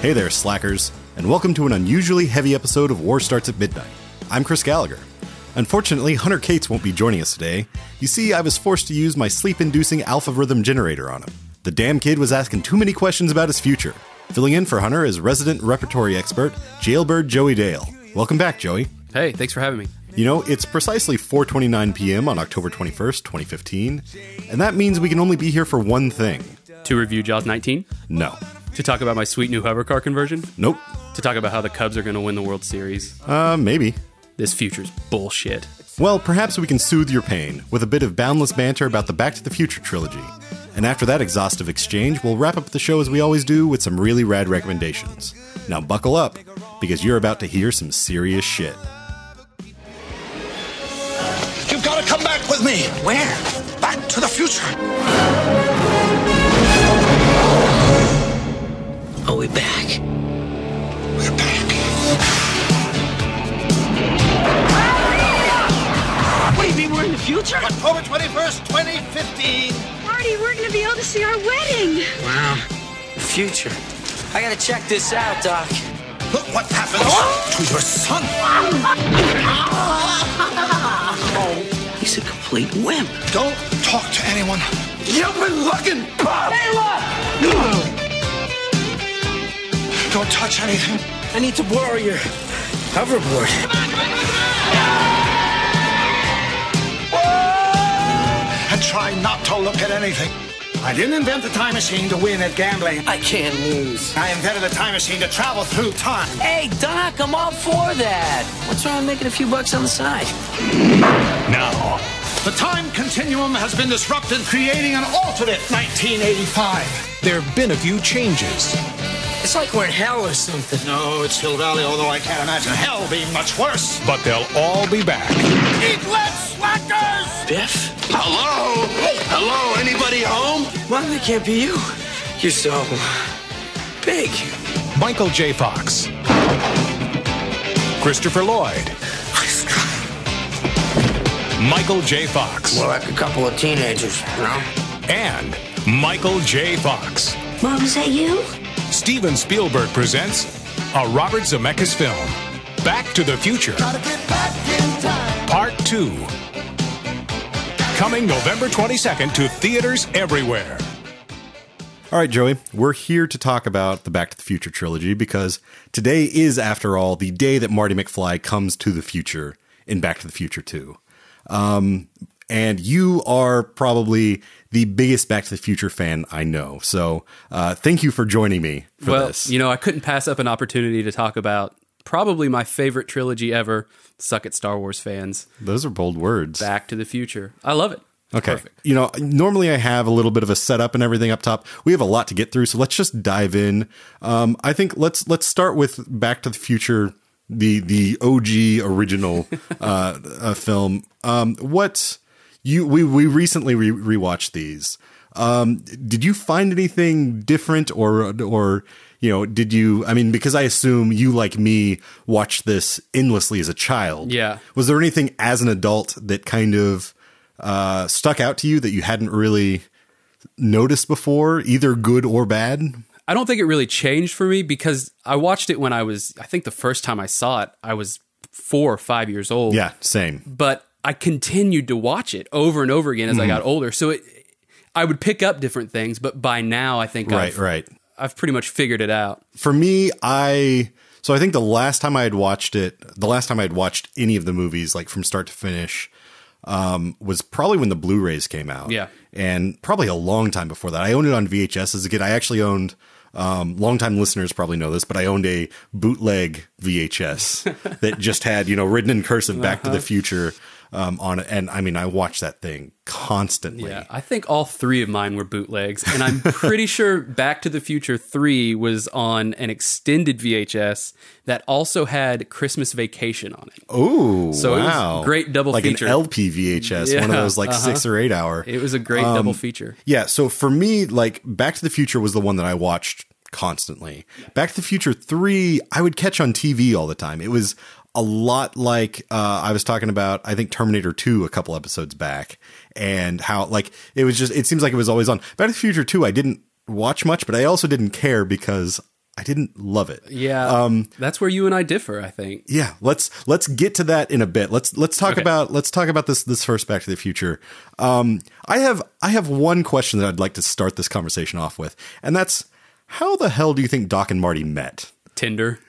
Hey there, slackers, and welcome to an unusually heavy episode of War Starts at Midnight. I'm Chris Gallagher. Unfortunately, Hunter Cates won't be joining us today. You see, I was forced to use my sleep inducing alpha rhythm generator on him. The damn kid was asking too many questions about his future. Filling in for Hunter is resident repertory expert, jailbird Joey Dale. Welcome back, Joey. Hey, thanks for having me. You know, it's precisely 4:29 p.m. on October 21st, 2015, and that means we can only be here for one thing. To review Jaws 19, No. To talk about my sweet new hover car conversion, Nope. to talk about how the Cubs are going to win the World Series. Uh, maybe. This future's bullshit. Well, perhaps we can soothe your pain with a bit of boundless banter about the Back to the Future trilogy. And after that exhaustive exchange, we'll wrap up the show as we always do with some really rad recommendations. Now buckle up, because you're about to hear some serious shit. You've got to come back with me. Where? Back to the future. Are we back? We're back. What do you mean we're in the future? October 21st, 2015. Marty, we're gonna be able to see our wedding. Wow. The future. I gotta check this out, Doc. Look what happens to your son. He's a complete wimp. Don't talk to anyone. You've been looking, Bob. Don't touch anything. I need to borrow your hoverboard. And try not to look at anything. I didn't invent the time machine to win at gambling. I can't lose. I invented the time machine to travel through time. Hey, Doc, I'm all for that. What's wrong with making a few bucks on the side? Now, the time continuum has been disrupted, creating an alternate 1985. There have been a few changes. It's like we're in hell or something. No, it's Hill Valley, although I can't imagine hell being much worse. but they'll all be back. Eat less slackers! Biff? Hello? Hello? Anybody home? Well, that can't be you. You're so big. Michael J. Fox, Christopher Lloyd, Michael J. Fox, More like a couple of teenagers, you know? and Michael J. Fox. Mom, is that you? Steven Spielberg presents a Robert Zemeckis film, Back to the Future, Part 2. Coming November 22nd to theaters everywhere. All right, Joey, we're here to talk about the Back to the Future trilogy because today is, after all, the day that Marty McFly comes to the future in Back to the Future 2. Um, and you are probably the biggest Back to the Future fan I know. So uh, thank you for joining me for well, this. you know, I couldn't pass up an opportunity to talk about probably my favorite trilogy ever. Suck at Star Wars fans. Those are bold words. Back to the Future. I love it. Okay. Perfect. You know, normally I have a little bit of a setup and everything up top. We have a lot to get through, so let's just dive in. Um, I think let's let's start with Back to the Future, the the OG original uh, uh, film. Um, what you we we recently re- rewatched these. Um, did you find anything different, or or you know, did you? I mean, because I assume you, like me, watched this endlessly as a child. Yeah. Was there anything as an adult that kind of uh, stuck out to you that you hadn't really noticed before, either good or bad? I don't think it really changed for me because I watched it when I was, I think the first time I saw it, I was four or five years old. Yeah, same. but I continued to watch it over and over again as I Mm-hmm. got older. So it, I would pick up different things, but by now I think Right, I've, right. I've pretty much figured it out. For me, I so I think the last time I had watched it, the last time I had watched any of the movies, like from start to finish, um, was probably when the Blu-rays came out. Yeah. and probably a long time before that. I owned it on VHS as a kid. I actually owned. Um, longtime listeners probably know this, but I owned a bootleg VHS that just had, you know, written in cursive "Back Uh-huh. to the Future" um, on it, and I mean, I watched that thing constantly. Yeah, I think all three of mine were bootlegs, and I'm pretty sure Back to the Future 3 was on an extended VHS that also had Christmas Vacation on it. Oh, So it was wow. great double like feature. an LP VHS, one of those like uh-huh. six or eight hour. It was a great Um, double feature. Yeah, so for me, like Back to the Future was the one that I watched constantly. Back to the Future 3, I would catch on TV all the time. It was a lot like uh, I was talking about, I think Terminator 2 a couple episodes back, and how like it was just, it seems like it was always on. Back to the Future 2, I didn't watch much, but I also didn't care because I didn't love it. Yeah, um, that's where you and I differ. I think. Yeah, let's let's get to that in a bit. Let's let's talk Okay. about let's talk about this this first Back to the Future. Um, I have I have one question that I'd like to start this conversation off with, and that's how the hell do you think Doc and Marty met? Tinder.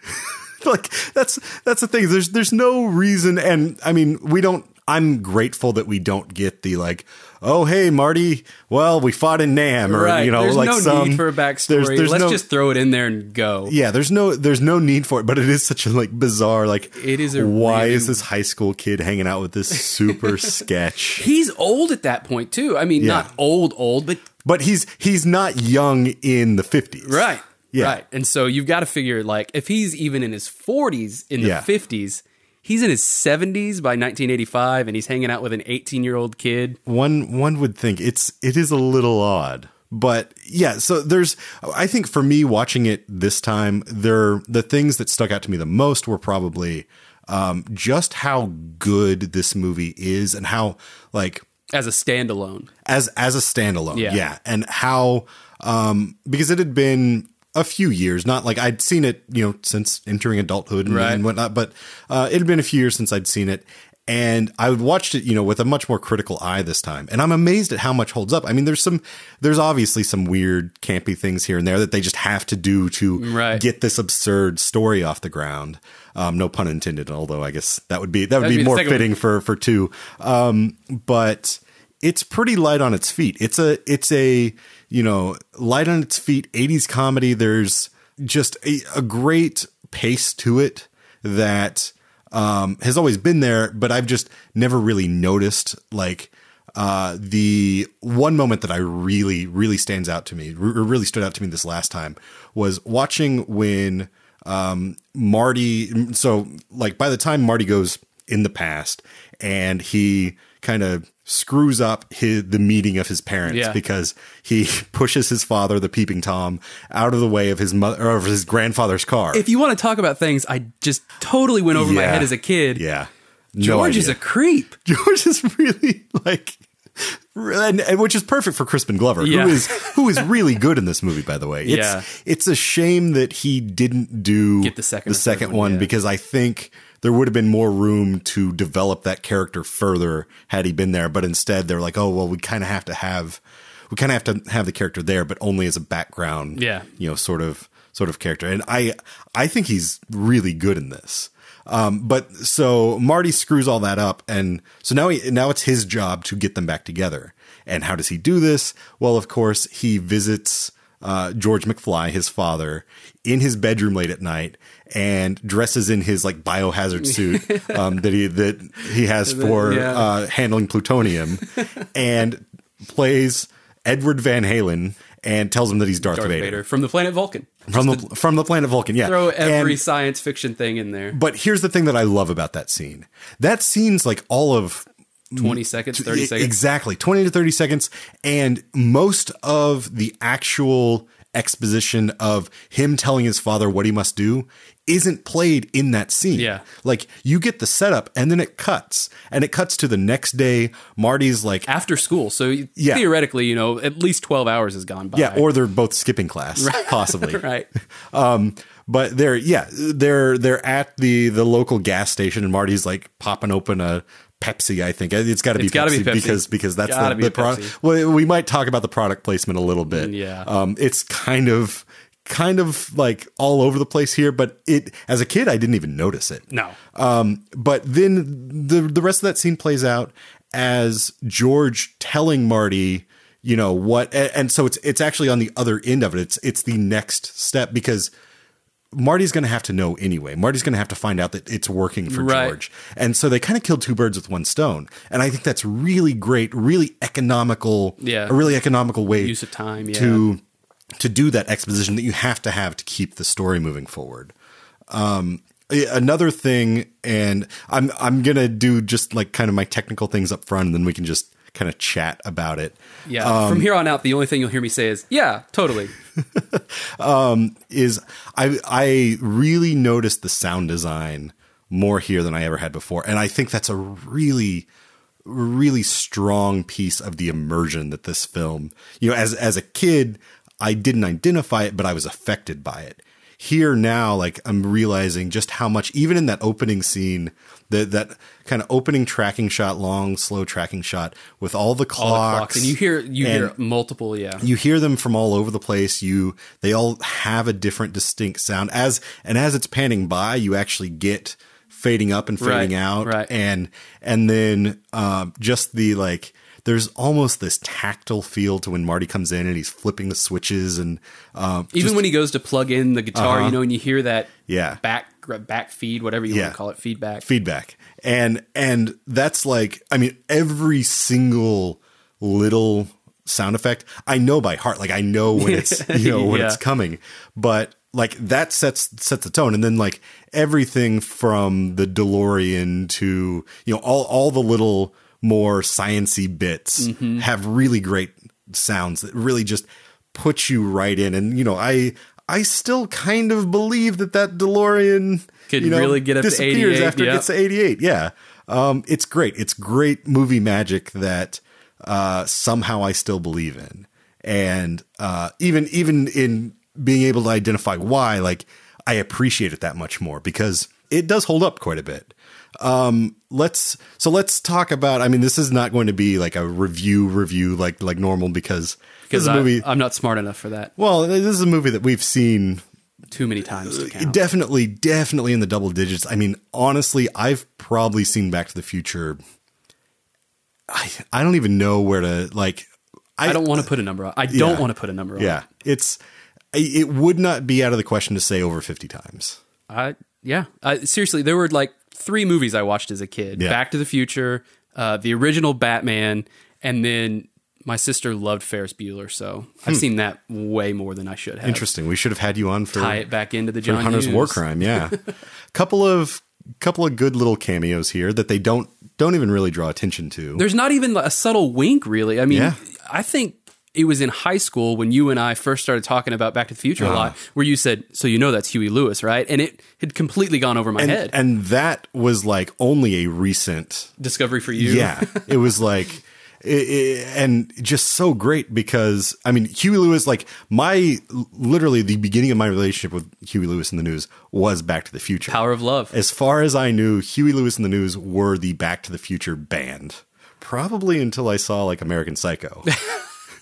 like that's that's the thing. There's there's no reason, and I mean we don't. I'm grateful that we don't get the like, oh hey Marty, well we fought in Nam, or right. you know there's like no some need for a backstory. there's- there's Let's no- just throw it in there and go. yeah, there's no there's no need for it, but it is such a like bizarre like It is a why really- is this high school kid hanging out with this super sketch? He's old at that point too. I mean, Yeah. not old, old, but But he's he's not young in the 50s. right, Yeah. right. And so you've got to figure like if he's even in his 40s in the Yeah. 50s, he's in his 70s by 1985, and he's hanging out with an 18 year old kid. One one would think it's it is a little odd. But yeah, so there's I think for me watching it this time, there the things that stuck out to me the most were probably um, just how good this movie is and how like As a standalone, as as a standalone. Yeah. Yeah. And how um because it had been a few years, not like I'd seen it, you know, since entering adulthood and, Right. and whatnot, but uh it had been a few years since I'd seen it. And I watched it, you know, with a much more critical eye this time. And I'm amazed at how much holds up. I mean, there's some there's obviously some weird campy things here and there that they just have to do to Right. get this absurd story off the ground. Um, no pun intended, although I guess that would be that would That'd be, be more second one. fitting for for two. Um, but it's pretty light on its feet. It's a it's a you know light on its feet 80s comedy. There's just a, a great pace to it that um, has always been there, but I've just never really noticed like uh, the one moment that I really really stands out to me, r- really stood out to me this last time was watching when um, Marty. So like by the time Marty goes in the past and he kind of screws up his, the meeting of his parents Yeah. because he pushes his father, the peeping tom, out of the way of his mother or of his grandfather's car. if you want to talk about things I just totally went over my head as a kid, yeah, No George is a creep. George is really like. And, and which is perfect for Crispin Glover, Yeah. who is who is really good in this movie. By the way, it's Yeah. it's a shame that he didn't do Get the second the second one, one yeah. because I think there would have been more room to develop that character further had he been there. But instead, they're like, oh well, we kind of have to have we kind of have to have the character there, but only as a background, Yeah. you know, sort of sort of character. And I I think he's really good in this. Um, but so Marty screws all that up, and so now he now it's his job to get them back together. And how does he do this? Well, of course, he visits uh, George McFly, his father, in his bedroom late at night, and dresses in his like biohazard suit um, that he that he has for yeah. uh, handling plutonium, and plays Edward Van Halen and tells him that he's Darth, Darth Vader, Vader. from the planet Vulcan. from the from the planet Vulcan. Yeah, Throw every And- science fiction thing in there. but here's the thing that I love about that scene. That scene's like all of 20 seconds, 30 E- seconds. Exactly. 20 to 30 seconds. And most of the actual exposition of him telling his father what he must do isn't played in that scene. Yeah. Like you get the setup and then it cuts. And it cuts to the next day. Marty's like, After school. So Yeah. theoretically, you know, at least 12 hours has gone by. yeah, or they're both skipping class, possibly. right. Um, but they're yeah, they're they're at the the local gas station, and Marty's like popping open a Pepsi. I think it's got to be be Pepsi. because because that's the, be the product. Well, we might talk about the product placement a little bit. Yeah. um, it's kind of kind of like all over the place here, but it as a kid I didn't even notice it. No. Um, but then the the rest of that scene plays out as George telling Marty, you know what, and, and so it's it's actually on the other end of it. It's it's the next step because Marty's going to have to know anyway. Marty's going to have to find out that it's working for Right. George, and so they kind of killed two birds with one stone. And I think that's really great, really economical, Yeah. a really economical way Use of time, yeah. to to do that exposition that you have to have to keep the story moving forward. Um, another thing, and I'm I'm gonna do just like kind of my technical things up front, and then we can just kind of chat about it. Yeah. Um, From here on out, the only thing you'll hear me say is, yeah, totally. is I I really noticed the sound design more here than I ever had before, and I think that's a really really strong piece of the immersion that this film. You know, as as a kid, I didn't identify it, but I was affected by it. here now, like I'm realizing just how much, even in that opening scene, that that kind of opening tracking shot, long, slow tracking shot with all the clocks, All the clocks, and you hear you and hear multiple. Yeah, you hear them from all over the place. You they all have a different, distinct sound. As and as it's panning by, you actually get fading up and fading Right, out, right. and and then um, just the like. There's almost this tactile feel to when Marty comes in and he's flipping the switches and um, even just- when he goes to plug in the guitar, Uh-huh. you know, and you hear that Yeah. back back feed, whatever you Yeah. want to call it, feedback. feedback and and that's like i mean every single little sound effect i know by heart like i know when it's you know when Yeah. it's coming but like that sets sets the tone and then like everything from the delorean to you know all all the little more sciency bits Mm-hmm. have really great sounds that really just put you right in. And you know i i still kind of believe that that delorean Could you know, really get up to disappears 88, after it yeah. gets to 88 yeah. Um it's great. It's great movie magic that uh somehow i still believe in. And uh even even in being able to identify why like i appreciate it that much more because it does hold up quite a bit um let's so let's talk about i mean this is not going to be like a review review like like normal because this Because is a movie I'm not smart enough for that. well this is a movie that we've seen Too many times to count. Definitely, definitely in the double digits. I mean, honestly, I've probably seen Back to the Future. I I don't even know where to like. I don't want to put a number on. I don't Yeah. want to put a number on. Yeah, it's it would not be out of the question to say over fifty times. I yeah. I, seriously, there were like three movies I watched as a kid: Yeah. Back to the Future, uh, the original Batman, and then my sister loved Ferris Bueller, so I've seen that way more than I should have. Hmm. Interesting. We should have had you on for Tie it back into the John Hunter's Hughes. War Crime. Yeah, couple of couple of good little cameos here that they don't don't even really draw attention to. There's not even a subtle wink, really. I mean, Yeah. I think it was in high school when you and I first started talking about Back to the Future Uh-huh. a lot, where you said, "So you know that's Huey Lewis, right?" And it had completely gone over my and, head. and that was like only a recent Discovery for you, Yeah, it was like, it, it- and just so great because I mean, Huey Lewis, like my literally the beginning of my relationship with Huey Lewis in the News was Back to the Future. Power of Love. As far as I knew, Huey Lewis and the News were the Back to the Future band. Probably until I saw like American Psycho.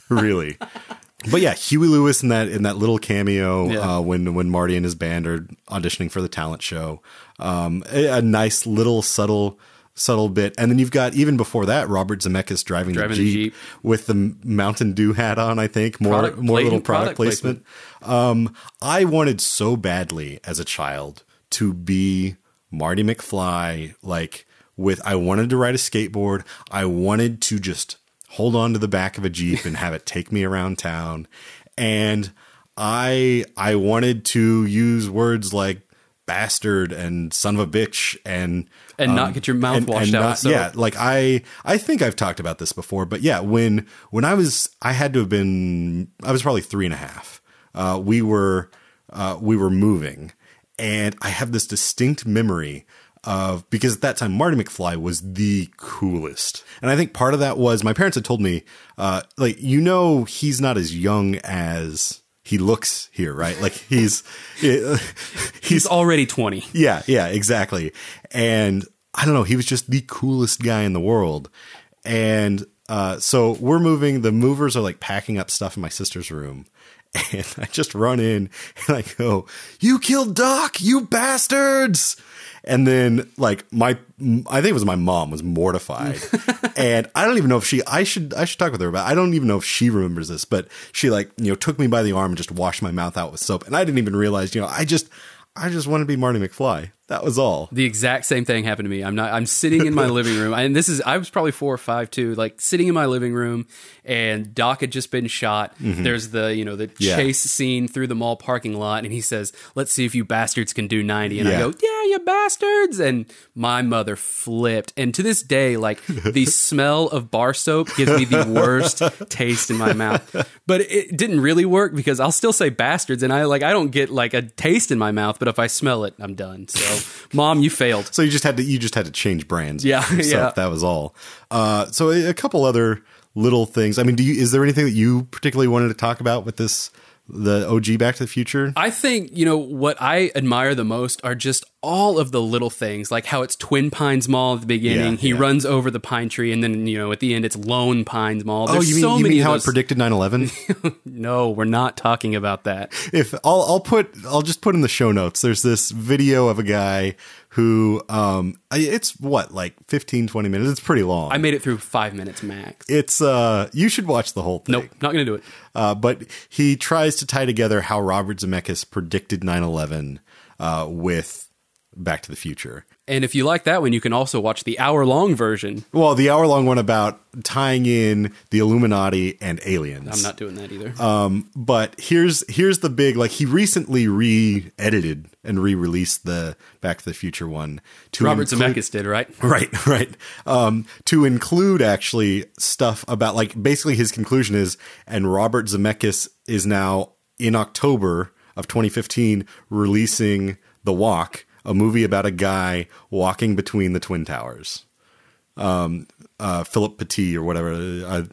really. But yeah, Huey Lewis in that in that little cameo Yeah. uh, when when Marty and his band are auditioning for the talent show, um, a, a nice little subtle subtle bit, and then you've got even before that Robert Zemeckis driving, Driving the, the Jeep Jeep. with the Mountain Dew hat on. I think more Product more little placement- product, product placement. Um, I wanted so badly as a child to be Marty McFly, like with I wanted to ride a skateboard. I wanted to just hold on to the back of a Jeep and have it take me around town. And I I wanted to use words like bastard and son of a bitch and And not get your mouth washed out with soap. yeah like i i think i've talked about this before but yeah when when i was i had to have been i was probably three and a half uh we were uh we were moving and i have this distinct memory of because at that time marty mcfly was the coolest and i think part of that was my parents had told me uh like you know he's not as young as he looks here right like he's He's already 20. yeah, yeah, exactly. And I don't know, he was just the coolest guy in the world. And uh, so we're moving, the movers are like packing up stuff in my sister's room. And I just run in and I go, You killed Doc, you bastards. And then, like, my, I think it was my mom was mortified. and I don't even know if she, I should, I should talk with her about, it. I don't even know if she remembers this, but she, like, you know, took me by the arm and just washed my mouth out with soap. And I didn't even realize, you know, I just, I just want to be Marty McFly. That was all. The exact same thing happened to me. I'm not. I'm sitting in my living room, and this is. I was probably four or five too. Like sitting in my living room, and Doc had just been shot. There's the you know the Mm-hmm. Yeah. chase scene through the mall parking lot, and he says, "Let's see if you bastards can do 90." And I go, "Yeah, you bastards!" And my mother flipped. And to this day, like the smell of bar soap gives me the worst taste in my mouth. But it didn't really work because I'll still say bastards, and I like I don't get like a taste in my mouth, but if I smell it, I'm done. So, mom, you failed. So you just had to you just had to change brands. Yeah, yeah. That was all. Uh, so a, a couple other little things. I mean, do you is there anything that you particularly wanted to talk about with this the OG Back to the Future. I think, you know, what I admire the most are just all of the little things, like how it's Twin Pines Mall at the beginning. Yeah, he yeah. runs over the pine tree, and then, you know, at the end, it's Lone Pines Mall. oh, you mean, so you many mean how those- it predicted 9/11? No, we're not talking about that. if I'll I'll put I'll just put in the show notes. There's this video of a guy who um it's what like 15 20 minutes. It's pretty long. I made it through five minutes max. it's uh you should watch the whole thing. Nope, not going to do it. Uh, but he tries to tie together how Robert Zemeckis predicted 9/11 uh, with Back to the Future. And if you like that one, you can also watch the hour long version. Well, the hour long one about tying in the Illuminati and aliens. I'm not doing that either. Um, but here's here's the big like he recently re-edited and re-released the Back to the Future one to Robert include- Zemeckis did, right? Right, right. Um, to include actually stuff about like basically his conclusion is, and Robert Zemeckis is now in October of 2015 releasing The Walk, a movie about a guy walking between the twin towers. Um, uh, Philippe Petit or whatever. Uh,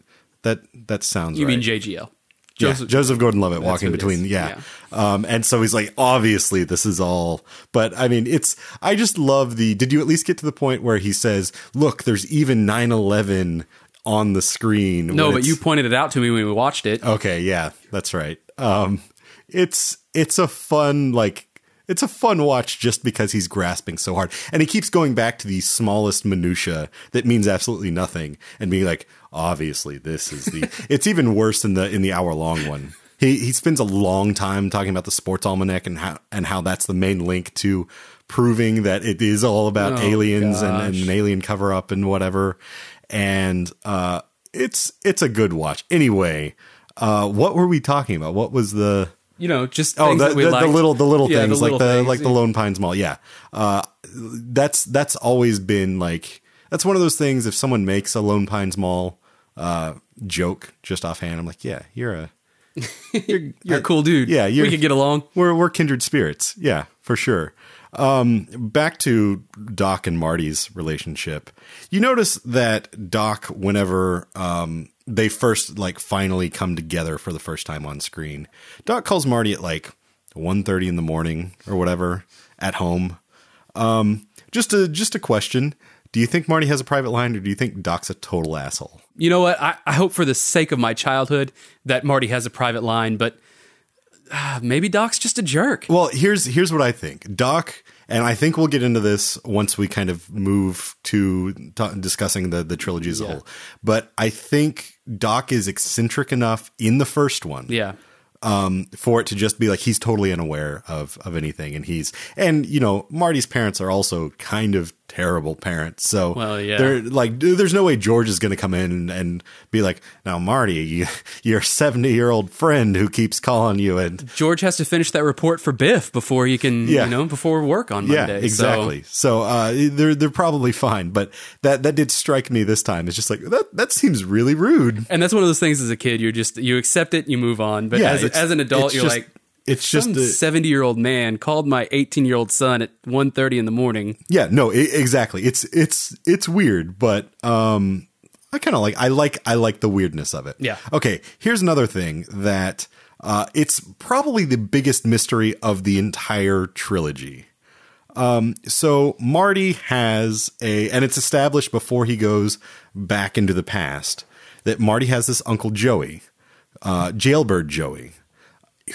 that that sounds. You right. mean JGL? Joseph, Joseph Gordon-Levitt walking between, is. yeah. Um, and so he's like, obviously, this is all. But I mean, it's. I just love the. Did you at least get to the point where he says, "Look, there's even 9/11 on the screen"? No, but you pointed it out to me when we watched it. Okay, yeah, that's right. Um, it's it's a fun like it's a fun watch just because he's grasping so hard, and he keeps going back to the smallest minutia that means absolutely nothing, and being like, obviously, this is the. it's even worse in the in the hour long one. He he spends a long time talking about the sports almanac and how and how that's the main link to proving that it is all about Oh, aliens and, and an alien cover up and whatever. And uh, it's it's a good watch. Anyway, uh, what were we talking about? What was the You know, just oh the, that we the, the little the little Yeah, things little like the things, like the. Lone Pines Mall? Yeah, uh, that's that's always been like that's one of those things. If someone makes a Lone Pines Mall uh, joke just offhand, I'm like, yeah, you're a you're, You're a cool dude. Yeah, you're, we could get along. We're we're kindred spirits. Yeah, for sure. Um, back to Doc and Marty's relationship. You notice that Doc, whenever um, they first like finally come together for the first time on screen, Doc calls Marty at like 1.30 in the morning or whatever at home. Um, just a just a question. Do you think Marty has a private line, or do you think Doc's a total asshole? You know what? I, I hope for the sake of my childhood that Marty has a private line, but uh, maybe Doc's just a jerk. Well, here's here's what I think. Doc, and I think we'll get into this once we kind of move to ta discussing the the trilogy as a whole. But I think Doc is eccentric enough in the first one. Yeah. Um, for it to just be like he's totally unaware of of anything, and he's and you know Marty's parents are also kind of terrible parents. So Well, yeah. they're like, there's no way George is going to come in and, and be like, now Marty, you, your 70 year old friend who keeps calling you and George has to finish that report for Biff before he can, Yeah. you know, before work on Monday. So- exactly. So, uh, they're they're probably fine, but that that did strike me this time. It's just like that that seems really rude. and that's one of those things as a kid, you're just, you accept it, you move on. But Yeah, as, as an adult, you're just- like, It's just a- 70 year old man called my 18 year old son at 1.30 in the morning. yeah, no, i exactly. It's it's it's weird, but um, I kind of like I like I like the weirdness of it. Yeah. Okay, here's another thing that uh, it's probably the biggest mystery of the entire trilogy. Um, so Marty has a, and it's established before he goes back into the past that Marty has this uncle Joey, uh, Jailbird Joey,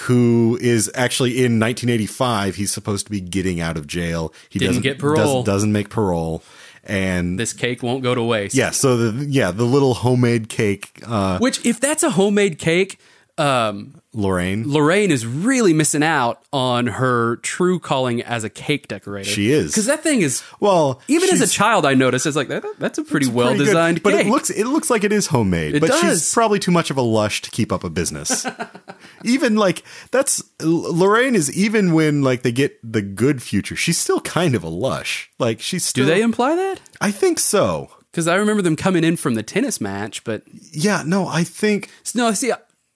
who is actually in 1985. He's supposed to be getting out of jail. He Didn't doesn't get parole. Doesn't, doesn't make parole, and This cake won't go to waste. yeah. So the yeah the little homemade cake, uh, Which, if that's a homemade cake, um, Lorraine. Lorraine is really missing out on her true calling as a cake decorator. She is. because that thing is Well, even as a child, I noticed it's like that, that's a pretty well designed but it looks it looks like it is homemade. It but does. she's probably too much of a lush to keep up a business. even like that's Lorraine is even when like they get the good future, she's still kind of a lush. Like she's still, Do they imply that? I think so. Because I remember them coming in from the tennis match, but Yeah. No, I think no. See,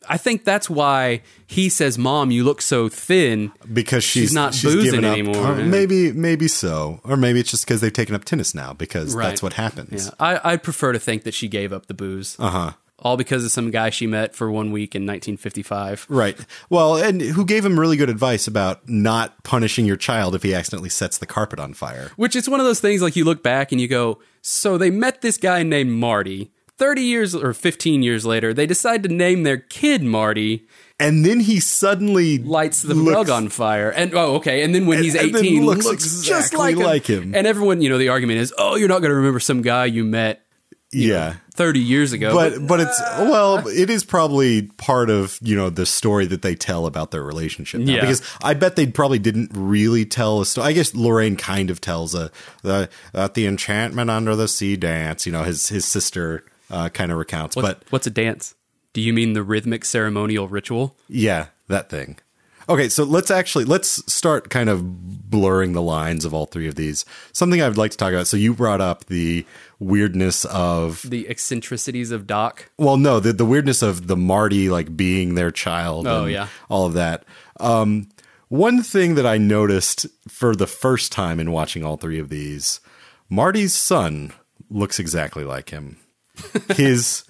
I think that's why he says, "Mom, you look so thin." because she's, She's not she's boozing up. anymore, Or maybe maybe so, or maybe it's just because they've taken up tennis now because Right. that's what happens. Yeah, I, I prefer to think that she gave up the booze. Uh huh. all because of some guy she met for one week in 1955. Right. Well, and who gave him really good advice about not punishing your child if he accidentally sets the carpet on fire. Which is one of those things like you look back and you go, so they met this guy named Marty. 30 years or 15 years later, they decide to name their kid Marty, And then he suddenly lights the looks- rug on fire. And oh, okay. And then when And- he's and then 18, looks looks, just like him. like him. And everyone, you know, the argument is, oh, you're not going to remember some guy you met Yeah. 30 years ago. But but it's well, it is probably part of you know the story that they tell about their relationship. now. Yeah. because I bet they probably didn't really tell a story. I guess Lorraine kind of tells a the at the enchantment under the sea dance. You know, his his sister uh, kind of recounts, What's, but what's a dance? Do you mean the rhythmic ceremonial ritual? Yeah, that thing. Okay, so let's actually let's start kind of blurring the lines of all three of these. Something I would like to talk about. So you brought up the weirdness of The eccentricities of Doc. well, no, the the weirdness of the Marty like being their child. Oh, and yeah. all of that. Um, one thing that I noticed for the first time in watching all three of these, Marty's son looks exactly like him. His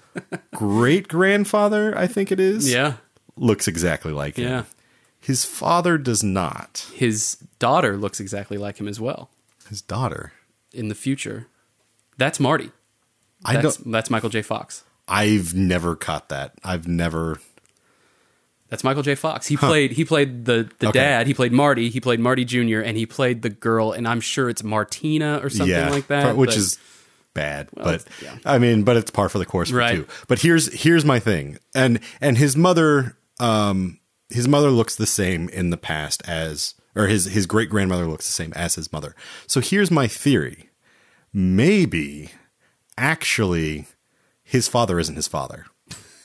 great grandfather, I think it is, Yeah. looks exactly like him. Yeah. His father does not. His daughter looks exactly like him as well His daughter. in the future. That's Marty. I That's, don't. that's Michael J. Fox. I've never caught that. I've never. That's Michael J. Fox. He played he played the the Okay. dad. He played Marty. He played Marty Jr. and he played the girl. And I'm sure it's Martina or something yeah, like that. which but- is bad. Well, but yeah. I mean, but it's par for the course for Right. two. But here's here's my thing, and and his mother, um, his mother looks the same in the past as, or his his great grandmother looks the same as his mother. So here's my theory: maybe actually his father isn't his father.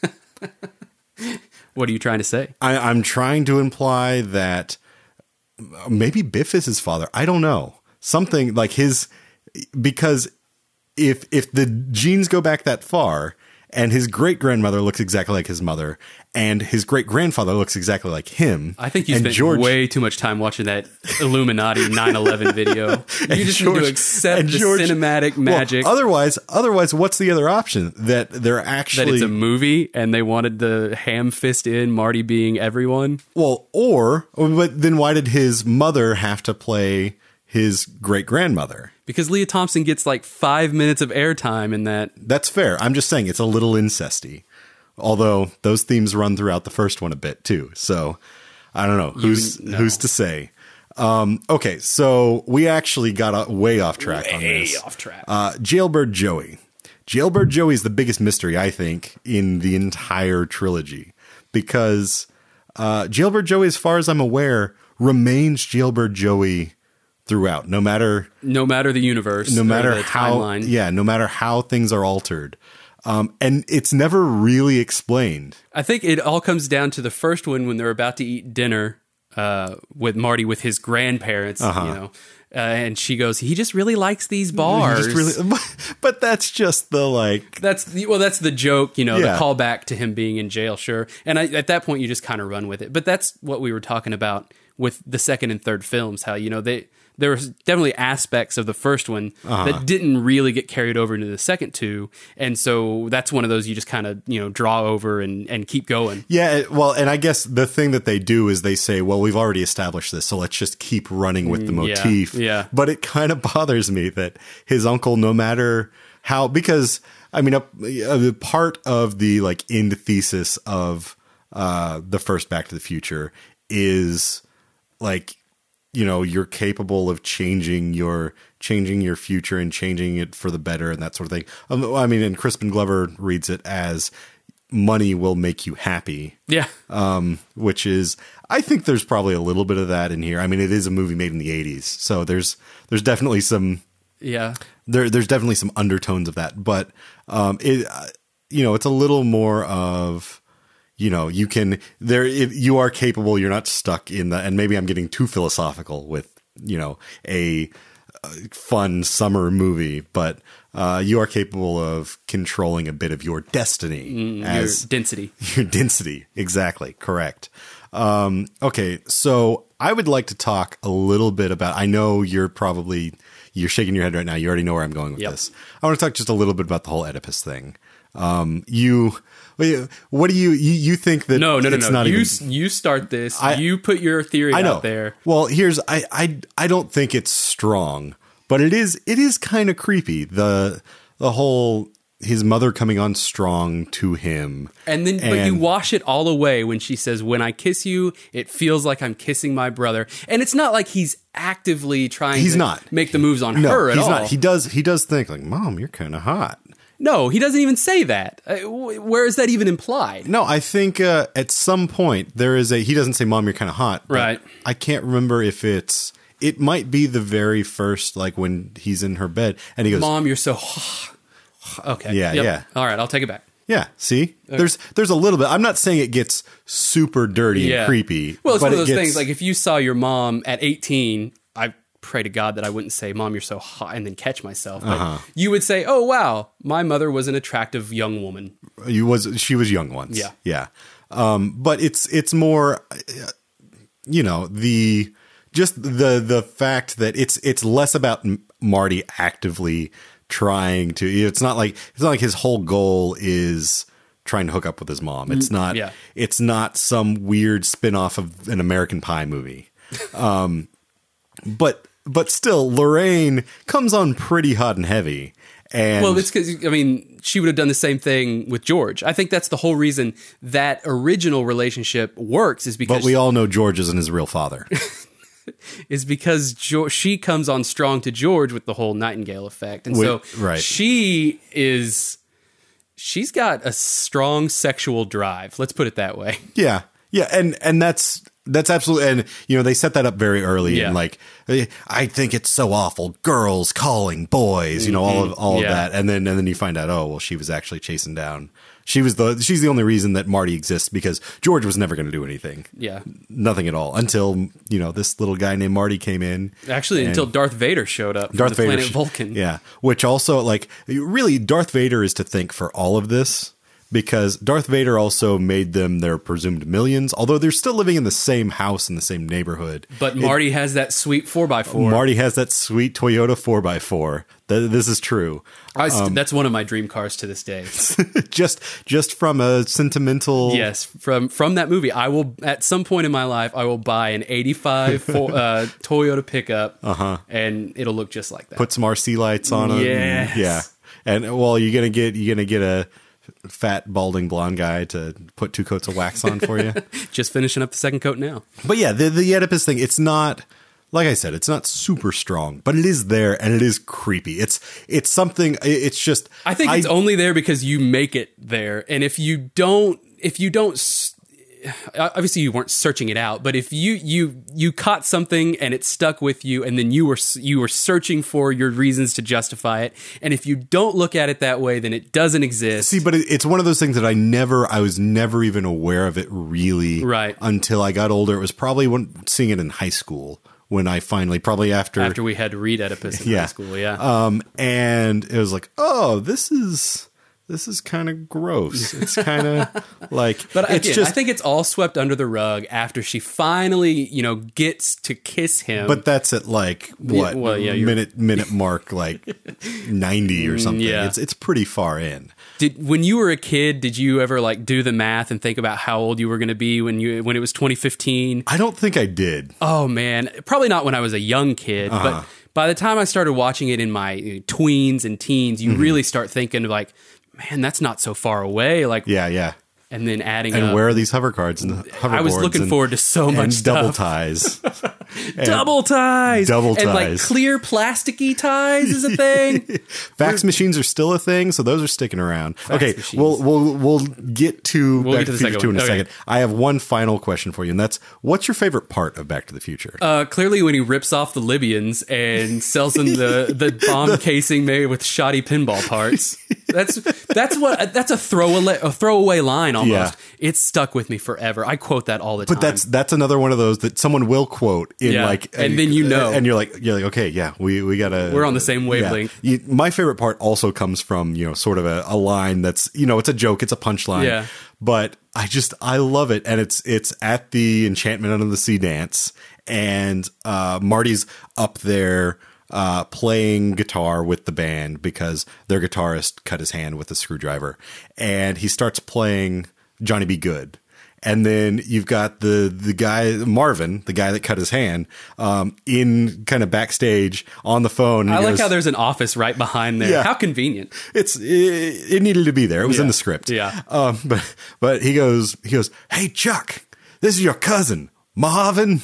what are you trying to say? I, I'm trying to imply that maybe Biff is his father. I don't know. Something like his because if if the genes go back that far and his great grandmother looks exactly like his mother and his great grandfather looks exactly like him. I think you and spent George, way too much time watching that Illuminati 9/11 video. You just need to accept the George- cinematic Well, magic otherwise, otherwise, what's the other option? That they're actually that it's a movie and they wanted the ham fist in Marty being everyone. Well, or but then why did his mother have to play his great grandmother? Because Lea Thompson gets like five minutes of airtime in that. That's fair. I'm just saying it's a little incesty. Although those themes run throughout the first one a bit too. So I don't know who's know. who's to say. Um, okay, so we actually got uh, way off track on Way this. off track. Uh, Jailbird Joey. Jailbird Joey is the biggest mystery I think in the entire trilogy because uh, Jailbird Joey, as far as I'm aware, remains Jailbird Joey throughout, no matter no matter the universe, no matter the how timeline. yeah no matter how things are altered um, and it's never really explained I think it all comes down to the first one when they're about to eat dinner uh, with Marty with his grandparents, you know, uh, and she goes, "He just really likes these bars." Uh-huh. Really, but that's just the like That's the, well, that's the joke, you know, Yeah. the callback to him being in jail, sure. And I, at that point, you just kind of run with it. But that's what we were talking about with the second and third films. How you know they there was definitely aspects of the first one Uh-huh. that didn't really get carried over into the second two, and so that's one of those you just kind of you know draw over and and keep going. yeah well and i guess the thing that they do is they say well we've already established this so let's just keep running with the Mm, yeah, motif yeah. but it kind of bothers me that his uncle no matter how because i mean a, a part of the like end thesis of uh the first back to the future is like you know you're capable of changing your changing your future and changing it for the better and that sort of thing um, i mean and crispin glover reads it as money will make you happy Yeah, um, which is I think there's probably a little bit of that in here. I mean, it is a movie made in the '80s, so there's there's definitely some yeah. there there's definitely some undertones of that, but um, it you know it's a little more of you know you can there you are capable, you're not stuck in the and maybe I'm getting too philosophical with you know a fun summer movie, but uh, you are capable of controlling a bit of your destiny as Your density. your density. Exactly. Correct. Um okay. So i would like to talk a little bit about i know you're probably you're shaking your head right now. You already know where i'm going with Yep. this. I want to talk just a little bit about the whole oedipus thing. Um, you, what do you, you, you think that No, no, no, no. you even, you start this. I- you put your theory I know. out there. Well, here's I I I don't think it's strong, but it is it is kind of creepy. The the whole his mother coming on strong to him. And then, but you wash it all away when she says, "When I kiss you, it feels like I'm kissing my brother." And it's not like he's actively trying. He's to not. make the moves on No, her at he's all. not. He does he does think like, "Mom, you're kind of hot." No, he doesn't even say that. Uh, Where is that even implied? No, I think uh, at some point there is a. He doesn't say, "Mom, you're kind of hot." but Right. I can't remember if it's. It might be the very first, like when he's in her bed, and he goes, Mom, you're so. okay. Yeah, Yep. yeah. All right, I'll take it back. "Yeah, see, there's there's a little bit." I'm not saying it gets super dirty Yeah. and creepy. Well, it's one of it those gets- things. Like if you saw your mom at 18, I pray to God that I wouldn't say, "Mom, you're so hot," and then catch myself. But Uh-huh. you would say, "Oh wow, my mother was an attractive young woman." you was she was young once. Yeah. yeah. Um, but it's it's more, you know, the just the the fact that it's it's less about Marty actively trying to. It's not like it's not like his whole goal is trying to hook up with his mom. It's not. Mm, yeah. It's not some weird spin off of an American Pie movie. Um, but but still, Lorraine comes on pretty hot and heavy. And Well, it's because I mean, she would have done the same thing with George. I think that's the whole reason that original relationship works is because but we all know George isn't his real father. is because she comes on strong to George with the whole Nightingale effect, and so right. she is she's got a strong sexual drive. Let's put it that way. Yeah, yeah, and and that's that's absolutely, and you know they set that up very early, Yeah. and like I think it's so awful, girls calling boys, you know, all of all Mm-hmm. Yeah. of that, and then and then you find out, oh well, she was actually chasing down. She was the she's the only reason that Marty exists because George was never going to do anything, Yeah, nothing at all, until you know this little guy named Marty came in. actually, until Darth Vader showed up, Darth Vader, planet Vulcan. Yeah, which also like really Darth Vader is to thank for all of this because Darth Vader also made them their presumed millions, although they're still living in the same house in the same neighborhood. But Marty has that sweet four x four. Marty has that sweet Toyota 4x4. Th- This is true. Um, that's one of my dream cars to this day. just just from a sentimental Yes, from from that movie, I will at some point in my life I will buy an '85 Fo- uh, Toyota pickup, uh-huh. and it'll look just like that. put some KC lights on it. Yes. and- yeah. And well, you're going to get you're going to get a fat balding blonde guy to put two coats of wax on for you. just finishing up the second coat now. But yeah, the the Oedipus thing, it's not like I said, it's not super strong, but it is there and it is creepy. It's it's something it's just I think it's only there because you make it there, and if you don't, if you don't. Obviously, you weren't searching it out, but if you you you caught something and it stuck with you, and then you were you were searching for your reasons to justify it, and if you don't look at it that way, then it doesn't exist. See, but it's one of those things that I never, I was never even aware of it really, Right. Until I got older. It was probably when seeing it in high school when I finally, probably after, after we had to read Oedipus in yeah, high school, yeah. Um, and it was like, oh, this is this is kind of gross. It's kind of like, But it's again, just, I think it's all swept under the rug after she finally, you know, gets to kiss him. But that's at like what well, yeah, minute minute mark like ninety or something. yeah. It's it's pretty far in. did when you were a kid, did you ever like do the math and think about how old you were going to be when you when it was 2015? I don't think I did. Oh man, probably not when I was a young kid, Uh-huh. but by the time I started watching it in my uh, tweens and teens, Mm-hmm. you really start thinking like, man, that's not so far away. Like, Yeah, yeah. And then adding And up. where are these hover cards and hoverboards? I was looking and- forward to so much double ties. Double ties, Double and like clear plasticky ties is a thing. Fax machines are still a thing, so those are sticking around. okay, machines. we'll we'll we'll get to We'll Back get to the the Future two in a. Okay. second. I have one final question for you, and that's what's your favorite part of Back to the Future? Uh, clearly, when he rips off the Libyans and sells them the, the bomb casing made with shoddy pinball parts, that's that's what that's a throwaway a throwaway line almost. Yeah. It's stuck with me forever. I quote that all the but time. But that's that's another one of those that someone will quote in Yeah, like, and then you know. and you're like, you're like, okay, yeah, we we gotta, We're on the same yeah. wavelength. You- my favorite part also comes from you know sort of a, a line that's you know it's a joke, it's a punchline, Yeah. But I just I love it, and it's it's at the Enchantment Under the Sea dance, and uh, Marty's up there. Uh, playing guitar with the band because their guitarist cut his hand with a screwdriver, and he starts playing Johnny B. Goode. And then you've got the the guy Marvin, the guy that cut his hand, um, in kind of backstage on the phone. I like goes- how there's an office right behind there. Yeah. How convenient. it's it, it needed to be there. It was in the script. Yeah. Um, but but he goes he goes, "Hey Chuck, this is your cousin Marvin."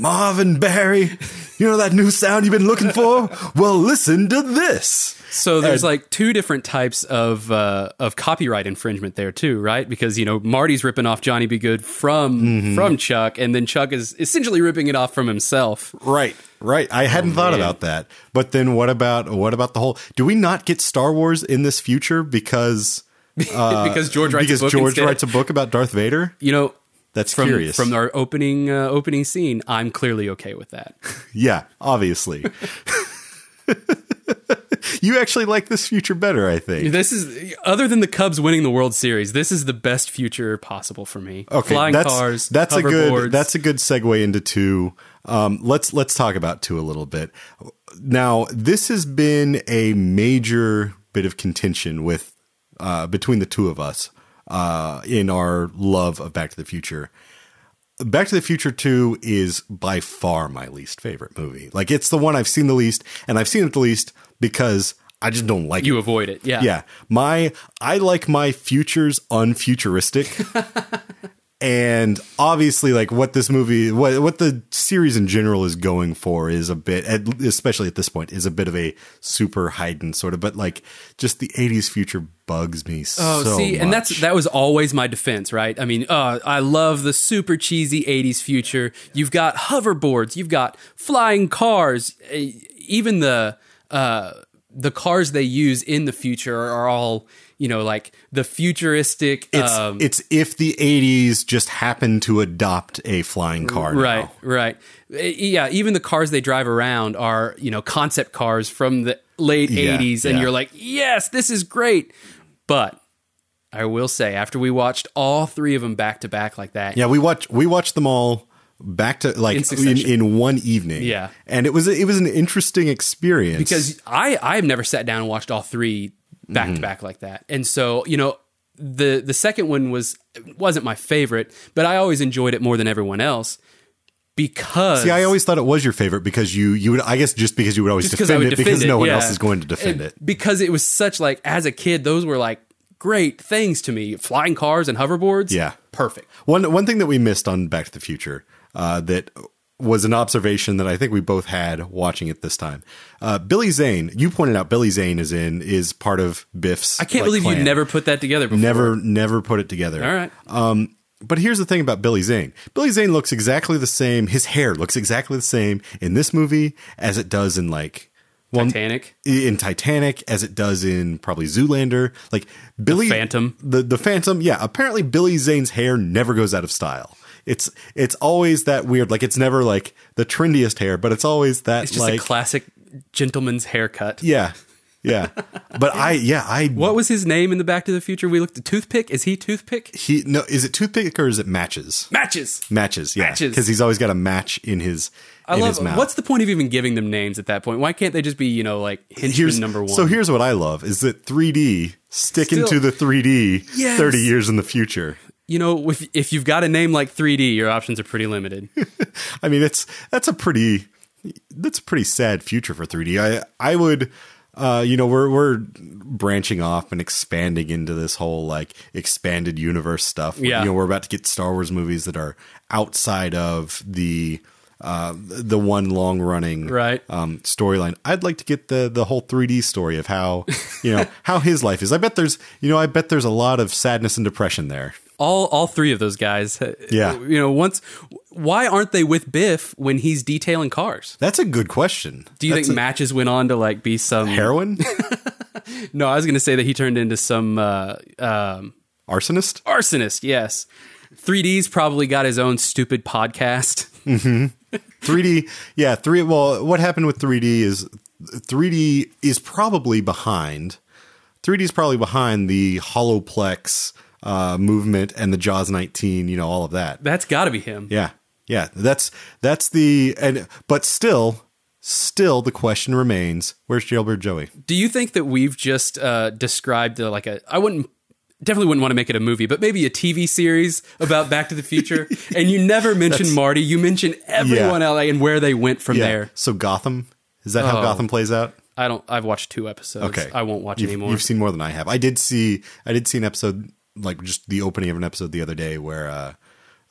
Marvin Berry, you know that new sound you've been looking for? Well, listen to this. So there's And- like two different types of uh, of copyright infringement there too, right? Because you know Marty's ripping off Johnny B. Goode from Mm-hmm. from Chuck, and then Chuck is essentially ripping it off from himself. Right, right. I hadn't thought man. about that. But then what about what about the whole? Do we not get Star Wars in this future because because George writes because a book George instead. writes a book about Darth Vader? You know, That's from curious. from our opening uh, opening scene, I'm clearly okay with that. yeah, obviously. you actually like this future better, I think. This is other than the Cubs winning the World Series. This is the best future possible for me. Okay, Flying that's, cars, That's a good. That's a good segue into two. Um, let's let's talk about two a little bit. Now, this has been a major bit of contention with uh, between the two of us uh, in our love of Back to the Future. Back to the Future 2 is by far my least favorite movie. Like it's the one I've seen the least, and I've seen it the least because I just don't like you it. You avoid it. Yeah, Yeah. My I like my futures unfuturistic. and obviously like what this movie what what the series in general is going for is a bit at- especially at this point is a bit of a super heightened sort of but like just the 80s future bugs me Oh, so see, and that's that was always my defense, right? I mean, uh, I love the super cheesy '80s future. You've got hoverboards, you've got flying cars, eh, even the uh, the cars they use in the future are all you know like the futuristic. it's um, it's if the 80s just happened to adopt a flying car now. right, right, Eh, yeah. Even the cars they drive around are you know concept cars from the late Yeah, '80s, and yeah. you're like, yes, this is great. But I will say, after we watched all three of them back to back like that, Yeah, we watched we watched them all back to like In in, in, one evening. Yeah. and it was it was an interesting experience because I I have never sat down and watched all three back Mm-hmm. to back like that, and so you know the the second one was wasn't my favorite, but I always enjoyed it more than everyone else because See, I always thought it was your favorite because you you would I guess just because you would always defend would it defend because it, no one yeah. else is going to defend And it. because it was such like as a kid those were like great things to me flying cars and hoverboards Yeah. perfect One one thing that we missed on Back to the Future uh, that was an observation that I think we both had watching it this time. Uh, Billy Zane, you pointed out Billy Zane is in is part of Biff's. I can't like, believe you never put that together before never never put it together. all right Um, but here's the thing about Billy Zane. Billy Zane looks exactly the same. His hair looks exactly the same in this movie as it does in like well, Titanic in Titanic as it does in probably Zoolander. Like Billy Phantom. the the Phantom. Yeah, apparently Billy Zane's hair never goes out of style. It's it's always that weird. Like it's never like the trendiest hair, but it's always that it's just like a classic gentleman's haircut yeah, yeah. But I yeah I what was his name in the Back to the Future we looked at toothpick is he toothpick he no is it toothpick or is it matches? matches Matches, yeah, Matches. because he's always got a match in his I in love. his mouth. What's the point of even giving them names at that point? Why can't they just be, you know, like here's number one? So here's what I love is that 3D sticking Still- to the 3D Yes. 30 years in the future. You know, if if you've got a name like 3D, your options are pretty limited. I mean, it's that's a pretty that's a pretty sad future for 3D. I I would uh, you know, we're we're branching off and expanding into this whole like expanded universe stuff. Yeah. You know, we're about to get Star Wars movies that are outside of the uh, the one long running Right. um, storyline. I'd like to get the the whole 3D story of how you know how his life is. I bet there's you know I bet there's a lot of sadness and depression there. All all three of those guys. uh, Yeah. You know, once why aren't they with Biff when he's detailing cars? That's a good question. Do you That's think a- matches went on to like be some heroin No, I was going to say that he turned into some uh, um, arsonist? arsonist. Yes. 3D's probably got his own stupid podcast. 3D, yeah, three. Well, what happened with 3D is 3D is probably behind. 3D is probably behind the Holoplex uh, movement and the Jaws 19. You know, all of that. That's got to be him. Yeah, yeah. That's that's the and but still, still the question remains: Where's Jailbird Joey? Do you think that we've just uh, described uh, like a? I wouldn't definitely wouldn't want to make it a movie, but maybe a TV series about Back to the Future. and you never mention Marty. You mention everyone Yeah. else and where they went from there. So Gotham is that how Oh. Gotham plays out? I don't. I've watched two episodes. Okay, I won't watch you've, anymore. You've seen more than I have. I did see. I did see an episode, like just the opening of an episode the other day, where uh,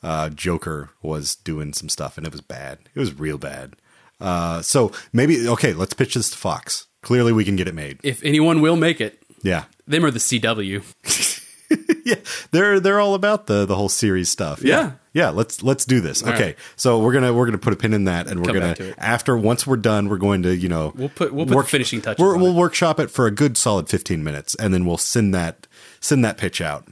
uh, Joker was doing some stuff, and it was bad. It was real bad. Uh, so maybe okay, let's pitch this to Fox. Clearly, we can get it made. if anyone will make it, Yeah, them or the CW. yeah, they're they're all about the the whole series stuff. Yeah. yeah. Let's let's do this. All okay, right. so we're gonna we're gonna put a pin in that, and we're Come gonna to after once we're done, we're going to you know We'll put- we'll put the finishing touches We'll it. workshop it for a good solid fifteen minutes, and then we'll send that send that pitch out.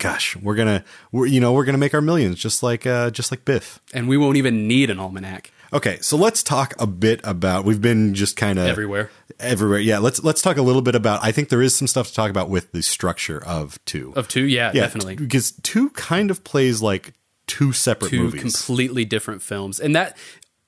Gosh, we're gonna we're you know we're gonna make our millions just like uh just like Biff. and we won't even need an almanac Okay, so let's talk a bit about. We've been just kind of everywhere. everywhere. Yeah, let's let's talk a little bit about. I think there is some stuff to talk about with the structure of two. Of two, yeah, yeah, definitely. because two kind of plays like two separate two movies. completely different films. And that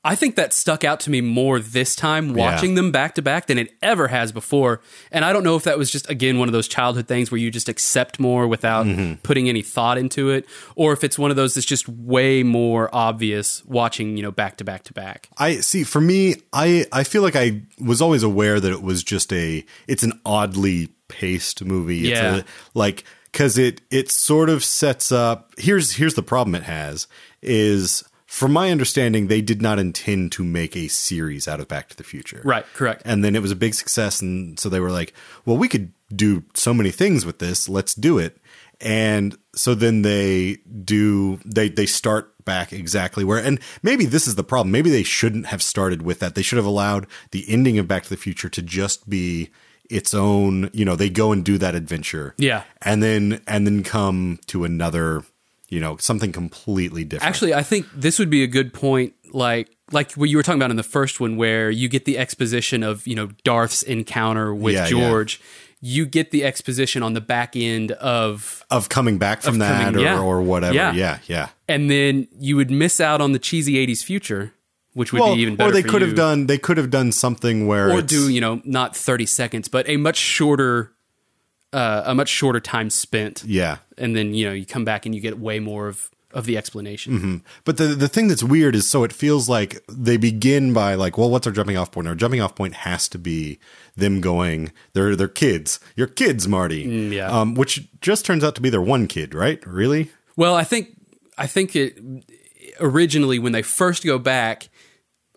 I think that stuck out to me more this time watching Yeah. them back to back than it ever has before. And I don't know if that was just again one of those childhood things where you just accept more without Mm-hmm. putting any thought into it or if it's one of those that's just way more obvious watching, you know, back to back to back. I see. For me, I I feel like I was always aware that it was just a. It's an oddly paced movie. It's Yeah. a, like because it it sort of sets up. Here's here's the problem it has is. From my understanding, they did not intend to make a series out of Back to the Future. Right, correct. And then it was a big success. And so they were like, well, we could do so many things with this. Let's do it. And so then they do, they, they start back exactly where, and maybe this is the problem. Maybe they shouldn't have started with that. They should have allowed the ending of Back to the Future to just be its own, you know, they go and do that adventure. Yeah. And then, and then come to another, you know, something completely different. Actually, I think this would be a good point, like like what you were talking about in the first one, where you get the exposition of you know Darth's encounter with Yeah, yeah. George. You get the exposition on the back end of, of coming back from that coming- or, yeah. or whatever. Yeah. yeah. Yeah. and then you would miss out on the cheesy '80s future, which would be even better. Or they could you. have done they could have done something where or do you know not 30 seconds, but a much shorter, uh, a much shorter time spent, yeah. and then you know you come back and you get way more of of the explanation. Mm-hmm. But the the thing that's weird is so it feels like they begin by like, well, what's our jumping off point? Our jumping off point has to be them going, they're they're kids. You're kids, Marty. Mm, yeah. Um, which just turns out to be their one kid, right? Really? Well, I think I think it originally when they first go back.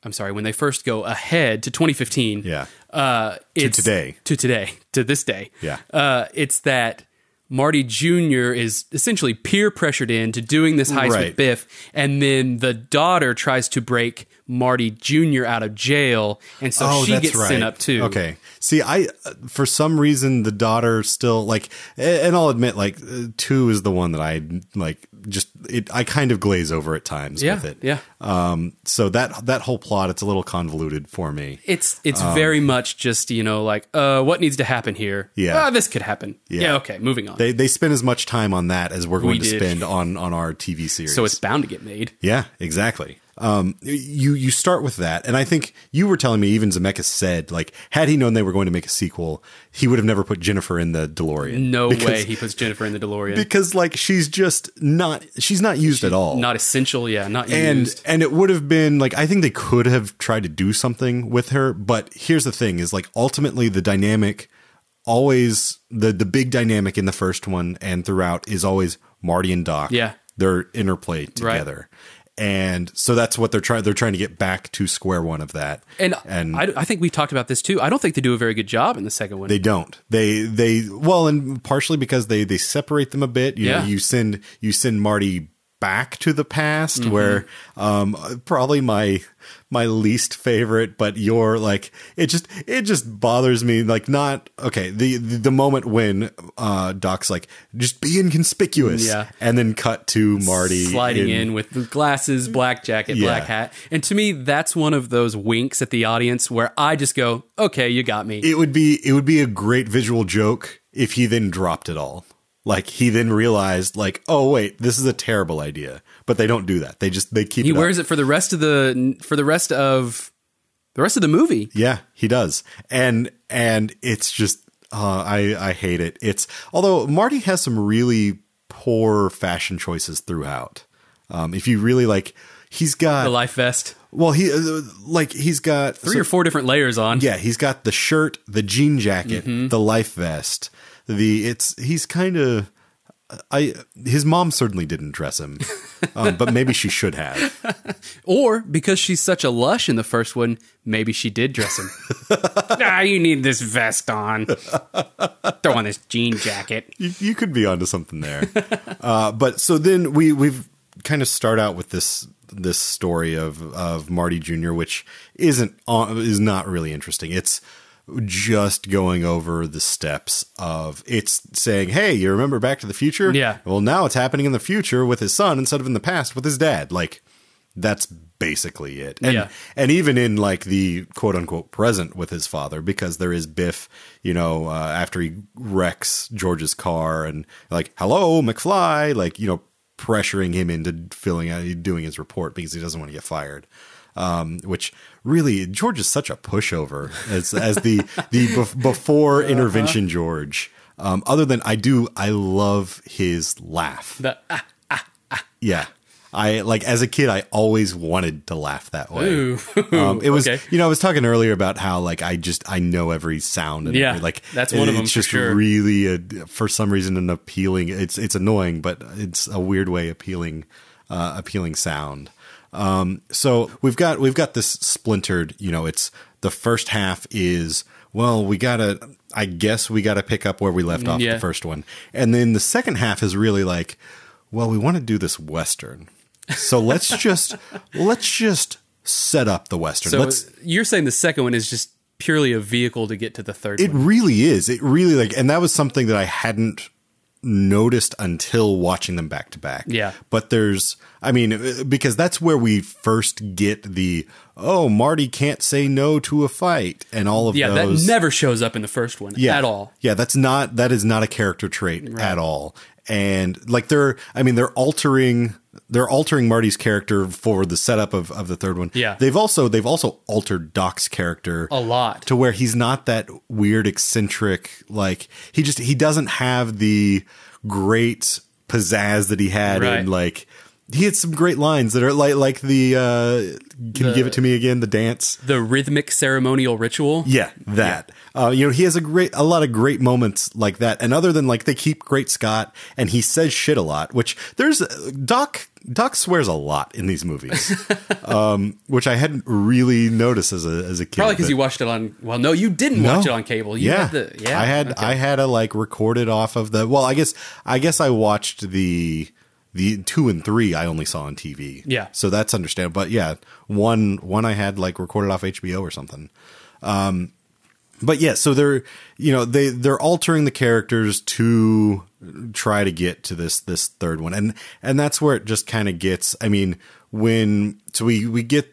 I'm sorry, when they first go ahead to 2015. Yeah. Uh, it's, today. To today. To this day. Yeah. Uh, it's that Marty Jr. is essentially peer pressured into doing this heist Right. with Biff, and then the daughter tries to break Marty Jr. out of jail, and so she gets sent up too. Oh, Okay. See, I uh, for some reason the daughter still like, and I'll admit, like uh, two is the one that I like. Just it, I kind of glaze over at times Yeah, with it. yeah. Um. So that that whole plot, it's a little convoluted for me. It's it's very much just you know like uh what needs to happen here. Yeah. Ah, this could happen. Yeah. Yeah. okay, moving on. They they spend as much time on that as we're going We to did. spend on on our TV series. so it's bound to get made. yeah, exactly. Um, you you start with that, and I think you were telling me even Zemeckis said like had he known they were going to make a sequel, he would have never put Jennifer in the DeLorean. No Because- way he puts Jennifer in the DeLorean. because like she's just not she's not used at all. not essential, yeah, not and used. and it would have been like I think they could have tried to do something with her, but here's the thing: is like ultimately the dynamic, always the the big dynamic in the first one and throughout is always Marty and Doc. Yeah. their interplay together, and so that's what they're trying. They're trying to get back to square one of that, And, and I, I think we talked about this too. I don't think they do a very good job in the second one. they don't. They they well, and partially because they they separate them a bit. You Yeah. know, you send you send Marty back to the past, Mm-hmm. where um probably my my least favorite, but you're like it just it just bothers me. Like not okay. The the, the moment when uh Doc's like just be inconspicuous, Yeah. and then cut to Marty sliding in, with the glasses, black jacket, black hat. And to me, that's one of those winks at the audience where I just go, okay, you got me. it would be it would be a great visual joke if he then dropped it all. Like he then realized, like, oh wait, this is a terrible idea. But they don't do that. They just they keep. he it up. wears it for the rest of the for the rest of the rest of the movie. Yeah, he does. And and it's just uh, I I hate it. It's although Marty has some really poor fashion choices throughout. Um, if you really like, he's got The life vest, well, he uh, like he's got three or four different layers on. Yeah, he's got the shirt, the jean jacket, Mm-hmm. the life vest. The it's he's kind of I his mom certainly didn't dress him, um, but maybe she should have. Or because she's such a lush in the first one, maybe she did dress him. ah, you need this vest on. Throw on this jean jacket. You, you could be onto something there. uh, but so then we we've kind of start out with this this story of of Marty Jr., which isn't on, is not really interesting. It's just going over the steps of it's saying, "Hey, you remember Back to the Future? Yeah. Well, now it's happening in the future with his son instead of in the past with his dad. Like that's basically it. And Yeah. and even in like the quote unquote present with his father, because there is Biff, you know, uh, after he wrecks George's car and like, hello, McFly, like, you know, pressuring him into filling out, doing his report because he doesn't want to get fired. Um, which really George is such a pushover as as the the bef- before intervention George. Um, other than I do, I love his laugh. The, ah, Yeah. I like as a kid, I always wanted to laugh that way. Ooh. Um, it was, Okay. you know, I was talking earlier about how like I just I know every sound. And Yeah, every, like that's one of them It's for just sure. really a, for some reason an appealing. It's it's annoying, but it's a weird way appealing, uh, appealing sound. Um, so we've got we've got this splintered. You know, it's the first half is well, we gotta. I guess we gotta pick up where we left off Yeah. the first one, and then the second half is really like, well, we want to do this western, so let's just let's just set up the western. so let's you're saying the second one is just purely a vehicle to get to the third It one. really is. It really like, and that was something that I hadn't noticed until watching them back to back. Yeah. But there's, I mean, uh, because that's where we first get the, oh, Marty can't say no to a fight and all of Yeah, those. that never shows up in the first one yeah. at all. Yeah, that's not, that is not a character trait at all. And like they're, I mean, they're altering, they're altering Marty's character for the setup of, of the third one. Yeah. They've also, they've also altered Doc's character A lot. to where he's not that weird eccentric like he just he doesn't have the great pizzazz that he had Right. in like he had some great lines that are like like the uh can you give it to me again the dance The rhythmic ceremonial ritual. yeah that uh you know he has a great a lot of great moments like that and other than like they keep great scott and he says shit a lot which there's doc doc swears a lot in these movies um which i hadn't really noticed as a as a kid Probably because you watched it on. Well, no, you didn't watch it on cable. You yeah, had the, yeah, I had okay. I had a like recorded off of the. Well, I guess I guess I watched the the two and three. I only saw on TV. Yeah. so that's understandable. But yeah, one one I had like recorded off HBO or something. Um, but yeah, so they're you know they they're altering the characters to try to get to this this third one, and and that's where it just kind of gets. I mean, when so we we get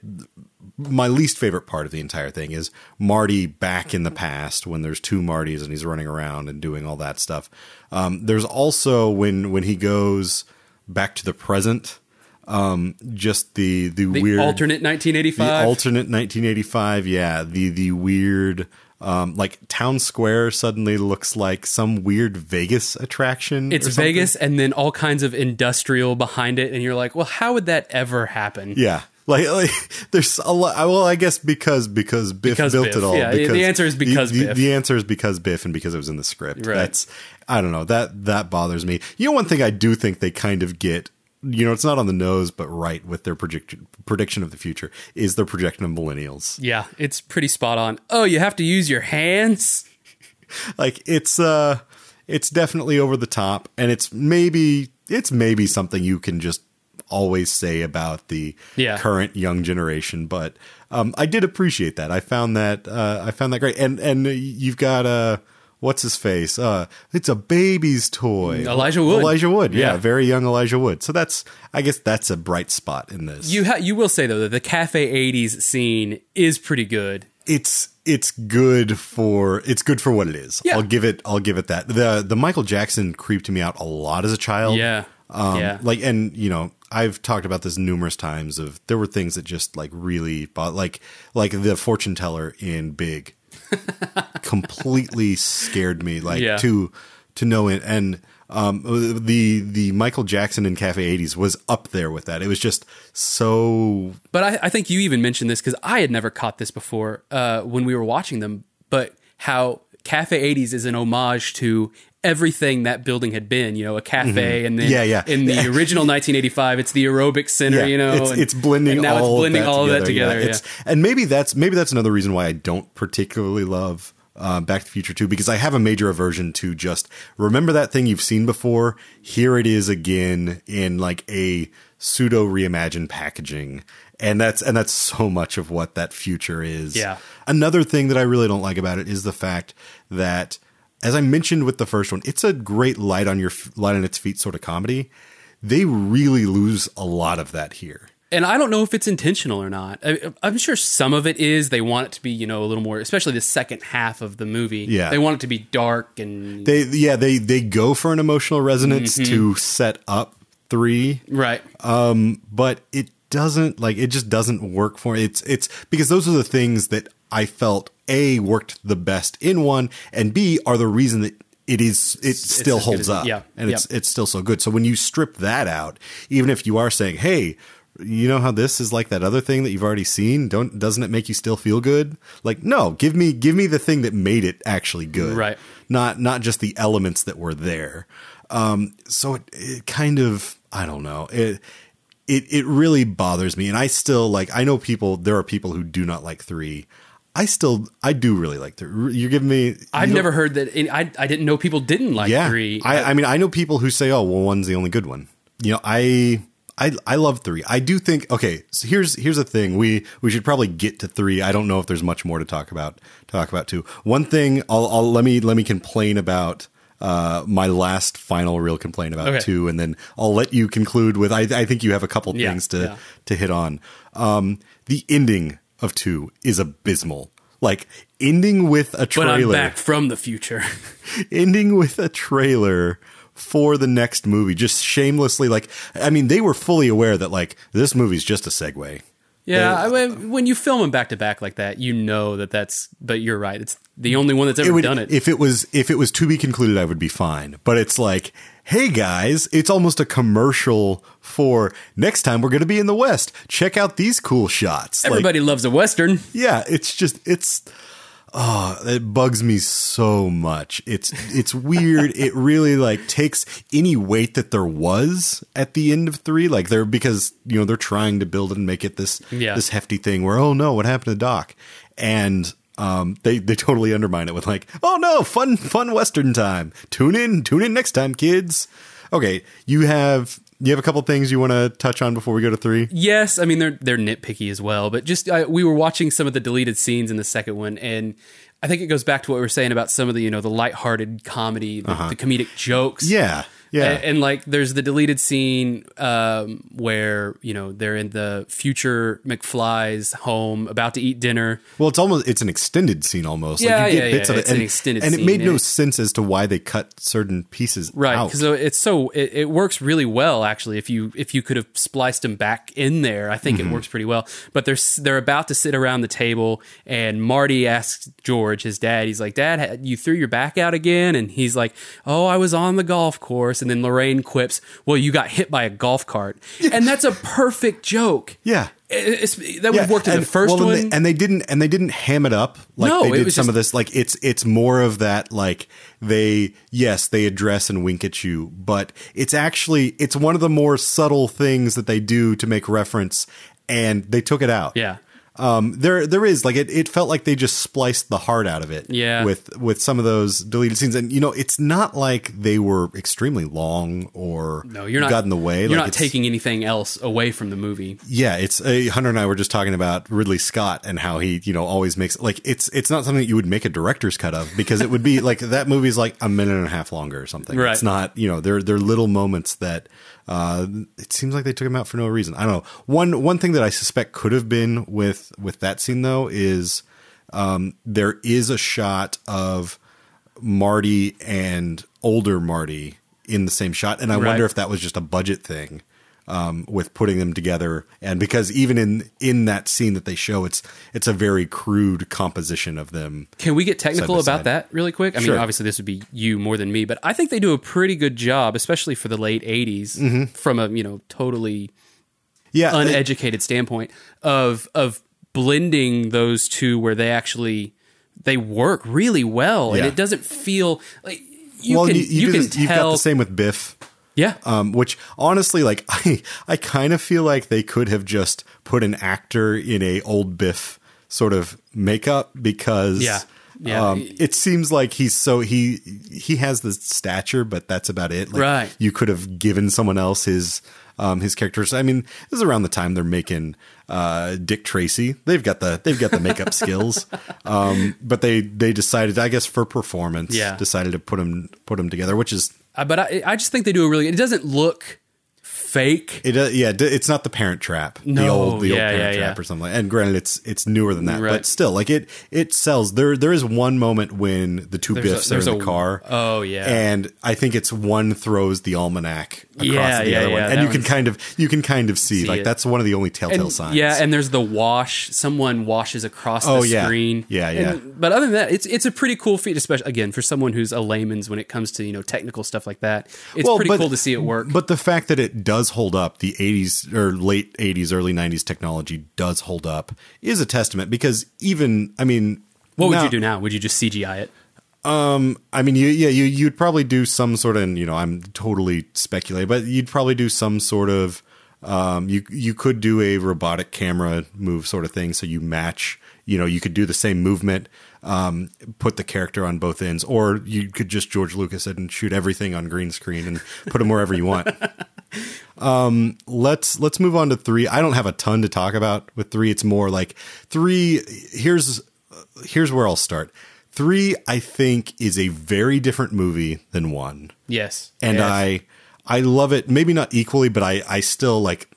my least favorite part of the entire thing is Marty back in the past when there's two Martys and he's running around and doing all that stuff. Um, there's also when when he goes back to the present, um, just the the, the weird alternate 1985. the alternate 1985. Yeah, the the weird. Um, like town square suddenly looks like some weird Vegas attraction. it's. Vegas, and then all kinds of industrial behind it, and you're like, well, how would that ever happen? Yeah. Like, like there's a lot. Well, I guess because because Biff Because built Biff. it all. Yeah, the- answer is because the, the, Biff. The answer is because Biff and because it was in the script. Right. That's I don't know that that bothers me. You know, one thing I do think they kind of get. You know, it's not on the nose, but right with their prediction prediction of the future is their projection of millennials. Yeah, it's pretty spot on. Oh, you have to use your hands. Like it's uh, it's definitely over the top, and it's maybe it's maybe something you can just always say about the Yeah. current young generation but um, i did appreciate that i found that uh, i found that great and and you've got uh what's his face uh it's a baby's toy Elijah Wood. elijah wood yeah, Yeah. very young elijah wood so that's i guess that's a bright spot in this You ha- you will say though that the cafe 80s scene is pretty good. it's it's good for it's good for what it is Yeah. i'll give it i'll give it that the the michael jackson creeped me out a lot as a child Yeah. Um, yeah. like, and you know, I've talked about this numerous times. Of there were things that just like really, bo- like like the fortune teller in Big, completely scared me. Like Yeah. to to know it and. Um, the the Michael Jackson in Cafe 80s was up there with that. It was just so But I, I think you even mentioned this because I had never caught this before uh, when we were watching them. But how Cafe 80s is an homage to everything that building had been. You know, a cafe, and then Mm-hmm. Yeah, yeah. in the original 1985, it's the aerobic center. You know, it's, and- it's blending and now all it's blending of that all together. of that together. Yeah. Yeah, and maybe that's maybe that's another reason why I don't particularly love uh, Back to the Future 2 because I have a major aversion to just remember that thing you've seen before. Here it is again in like a pseudo reimagined packaging. And that's and that's so much of what that future is. Yeah. Another thing that I really don't like about it is the fact that as I mentioned with the first one, it's a great light on your light on its feet sort of comedy. They really lose a lot of that here. and I don't know if it's intentional or not. I, I'm sure some of it is. They want it to be, you know, a little more, especially the second half of the movie. Yeah. they want it to be dark and They yeah they they go for an emotional resonance Mm-hmm. to set up three, right. Um, but it doesn't like it just doesn't work for it's it's because those are the things that I felt a worked the best in one and b are the reason that it is it still as holds up yeah, and yeah. it's it's still so good. So when you strip that out, even if you are saying, "Hey, you know how this is like that other thing that you've already seen, don't doesn't it make you still feel good?" Like, no, give me give me the thing that made it actually good. Right. Not not just the elements that were there. Um so it, it kind of I don't know. It it it really bothers me and I still like I know people there are people who do not like 3. I still I do really like 3. You're giving me I've know- never heard that. I I didn't know people didn't like yeah. three. I, I mean, I know people who say, "Oh, well, one's the only good one." You know, I, I, I love three. I do think. Okay, so here's here's the thing. We we should probably get to three. I don't know if there's much more to talk about. Talk about two. One thing. I'll, I'll let me let me complain about. Uh, my last final real complaint about Okay. two, and then I'll let you conclude with. I, I think you have a couple Yeah, things to yeah. to hit on. Um, the ending of two is abysmal. Like ending with a trailer. but I'm back from the future. ending with a trailer for the next movie just shamelessly like i mean they were fully aware that like this movie's just a segue Yeah, I mean, when you film them back to back like that, you know that that's. But you're right; it's the only one that's ever it would, done it. if it was if it was to be concluded i would be fine but it's like hey guys it's almost a commercial for next time we're going to be in the west check out these cool shots Like, Everybody loves a western. yeah it's just it's oh it bugs me so much. It's it's weird. It really like takes any weight that there was at the end of three like they're because you know they're trying to build and make it this Yeah. this hefty thing where oh no what happened to doc? And um they they totally undermine it with like oh no fun fun western time. Tune in tune in next time kids. Okay you have you have a couple things you want to touch on before we go to three Yes, I mean they're they're nitpicky as well, but just I, we were watching some of the deleted scenes in the second one, and I think it goes back to what we were saying about some of the you know the lighthearted comedy, the, the comedic jokes. Uh-huh. yeah yeah A- And, like, there's the deleted scene um, where you know they're in the future McFly's home, about to eat dinner. Well, it's almost it's an extended scene almost. Yeah, like you yeah, get bits yeah, of it, it's an and, extended and it made no yeah. sense as to why they cut certain pieces Right, out. because it's so it, it works really well actually. If you if you could have spliced them back in there, I think Mm-hmm. it works pretty well. But they're they're about to sit around the table, and Marty asks George, his dad, he's like, "Dad, you threw your back out again?" And he's like, "Oh, I was on the golf course." And then Lorraine quips, "Well, you got hit by a golf cart," and that's a perfect joke. yeah. It's, that would have worked in and, the first well, one. and they, and they didn't and they didn't ham it up like No, they did some just- of this. Like it's it's more of that like they yes they address and wink at you, but it's actually it's one of the more subtle things that they do to make reference, and they took it out. yeah. Um there there is like it, it felt like they just spliced the heart out of it Yeah. with with some of those deleted scenes and you know it's not like they were extremely long or No, you're not. got in the way You're like not taking anything else away from the movie. yeah it's uh, hunter and i were just talking about ridley scott and how he you know always makes like it's it's not something that you would make a director's cut of because it would be like that movie's like a minute and a half longer or something Right. it's not you know they're they're little moments that uh it seems like they took him out for no reason. I don't know. One one thing that i suspect could have been with with that scene though is um there is a shot of marty and older marty in the same shot and i Right. wonder if that was just a budget thing um, with putting them together, and because even in in that scene that they show, it's it's a very crude composition of them. Can we get technical about side. that really quick? I mean, obviously this would be you more than me, but I think they do a pretty good job, especially for the late '80s, Mm-hmm. from a you know totally Yeah, it- uneducated standpoint of of blending those two, where they actually they work really well, and it doesn't feel like you well, can you, you, you, can this- you've got tell. the same with Biff. Yeah, um, which honestly, like I, I kind of feel like they could have just put an actor in a old Biff sort of makeup because Yeah. Yeah. Um, it seems like he's so he he has the stature, but that's about it. Like, Right. You could have given someone else his um, his characters. I mean, this is around the time they're making uh, Dick Tracy. They've got the they've got the makeup skills, um, but they they decided, I guess, for performance, Yeah. decided to put them put them together, which is but I, I just think they do a really. It doesn't look fake. It uh, yeah, it's not the Parent Trap, the old the yeah, old Parent yeah, Trap yeah. or something. Like, and granted, it's it's newer than that, Right. but still, like it it sells. There there is one moment when the two There's Biffs there's are in the a- car. oh, yeah. and I think it's one throws the almanac across Yeah, the other one, and you can kind of you can kind of see, See like it. that's one of the only telltale And- signs. Yeah, and there's the wash. Someone washes across Oh, the yeah. screen. Yeah, yeah. And- but other than that, it's it's a pretty cool feat, especially again for someone who's a layman's when it comes to you know technical stuff like that. It's Well, pretty but- cool to see it work. But the fact that it does hold up, the 80s or late 80s, early 90s technology does hold up, is a testament because even, I mean, what would now- you do now? Would you just CGI it? I mean, you, yeah, you you'd probably do some sort of, and, you know, I'm totally speculating, but you'd probably do some sort of, um, you you could do a robotic camera move sort of thing, so you match, you know, you could do the same movement, um, put the character on both ends, or you could just George Lucas and shoot everything on green screen and put them wherever you want. Um, let's let's move on to three. I don't have a ton to talk about with three. It's more like three. Here's here's where I'll start. Three, I think, is a very different movie than one, Yes, and Yes. I I love it. Maybe not equally, but I I still like.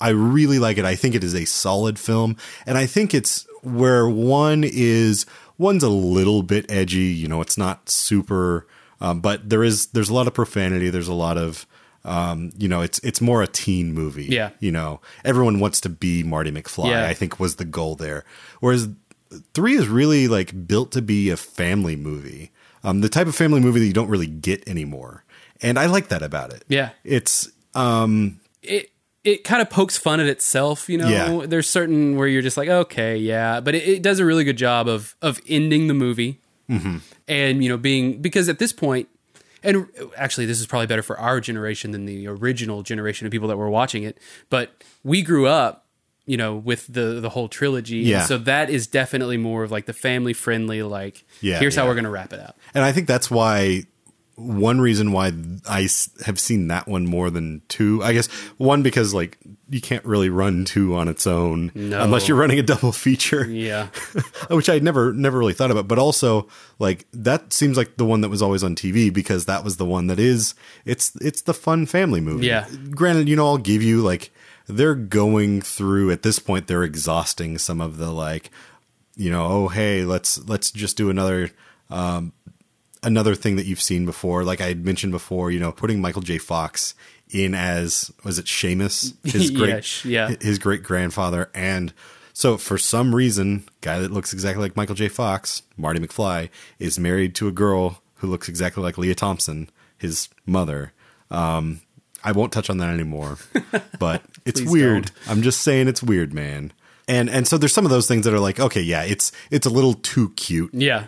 I really like it. I think it is a solid film, and I think it's where one is one's a little bit edgy. You know, it's not super, um, but there is there's a lot of profanity. There's a lot of um, you know, it's it's more a teen movie. Yeah. you know, everyone wants to be Marty McFly. Yeah. I think was the goal there. Whereas three is really like built to be a family movie, um, the type of family movie that you don't really get anymore, and I like that about it. Yeah. it's um, it it kind of pokes fun at itself. You know, Yeah. there's certain where you're just like, okay, yeah, but it, it does a really good job of of ending the movie, Mm-hmm. and you know, being because at this. And actually, this is probably better for our generation than the original generation of people that were watching it. But we grew up, you know, with the the whole trilogy. and Yeah. so that is definitely more of like the family friendly. Like, Yeah, here's how we're gonna wrap it up. And I think that's why one reason why I have seen that one more than two. I guess one because like you can't really run two on its own No. unless you're running a double feature, Yeah, which I never never really thought about. But also like that seems like the one that was always on TV because that was the one that is it's it's the fun family movie. Yeah. Granted, you know, I'll give you like they're going through at this point they're exhausting some of the like you know oh hey let's let's just do another um, another thing that you've seen before, like I had mentioned before, you know, putting Michael J. Fox in as was it Seamus, his great, yeah. his great grandfather, and so for some reason, guy that looks exactly like Michael J. Fox, Marty McFly, is married to a girl who looks exactly like Lea Thompson, his mother. Um, I won't touch on that anymore, but it's weird. don't. I'm just saying it's weird, man. And and so there's some of those things that are like, okay, yeah, it's it's a little too cute yeah.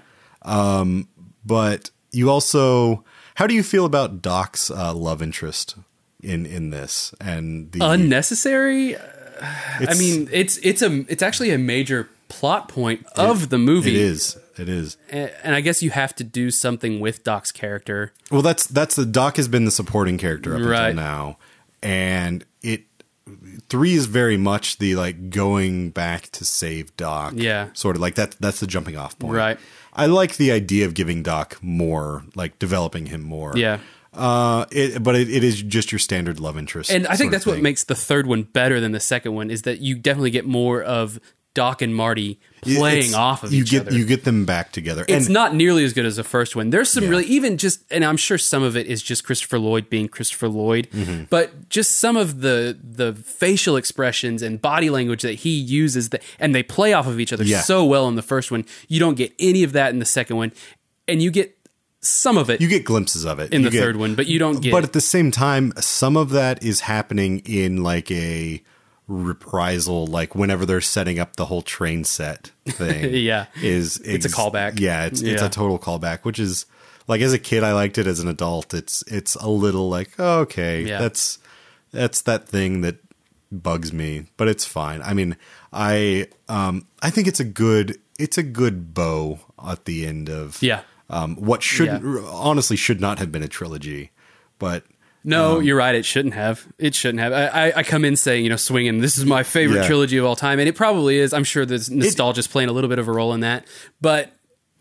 But you also how do you feel about Doc's uh, love interest in in this and the Unnecessary. I mean, it's it's a it's actually a major plot point of the movie. it is it is and I guess you have to do something with Doc's character. well that's that's the Doc has been the supporting character up Right. until now and it three is very much the like going back to save Doc Yeah. sort of like that that's the jumping off point Right. I like the idea of giving Doc more like developing him more Yeah. uh it, but it, it is just your standard love interest And I think that's what makes the third one better than the second one is that you definitely get more of Doc and Marty playing It's- off of you each get other. you get them back together. it's and not nearly as good as the first one. There's some really even just, and I'm sure some of it is just Christopher Lloyd being Christopher Lloyd, Mm-hmm. but just some of the the facial expressions and body language that he uses that, and they play off of each other Yeah. so well in the first one. You don't get any of that in the second one, and you get some of it you get glimpses of it in You the get- third one, but you don't get. But at the same time, some of that is happening in like a reprisal, like whenever they're setting up the whole train set thing. Yeah. is It's a callback. Yeah, it's it's Yeah. a total callback, which is like as a kid I liked it. As an adult, it's it's a little like oh, okay, Yeah. that's that's that thing that bugs me, but it's fine. I mean, I um I think it's a good it's a good bow at the end of Yeah. um what should Yeah. honestly should not have been a trilogy, but No, Um, you're right. It shouldn't have. It shouldn't have. I, I, I come in saying, you know, swinging. This is my favorite Yeah. trilogy of all time, and it probably is. I'm sure there's nostalgia's playing a little bit of a role in that, but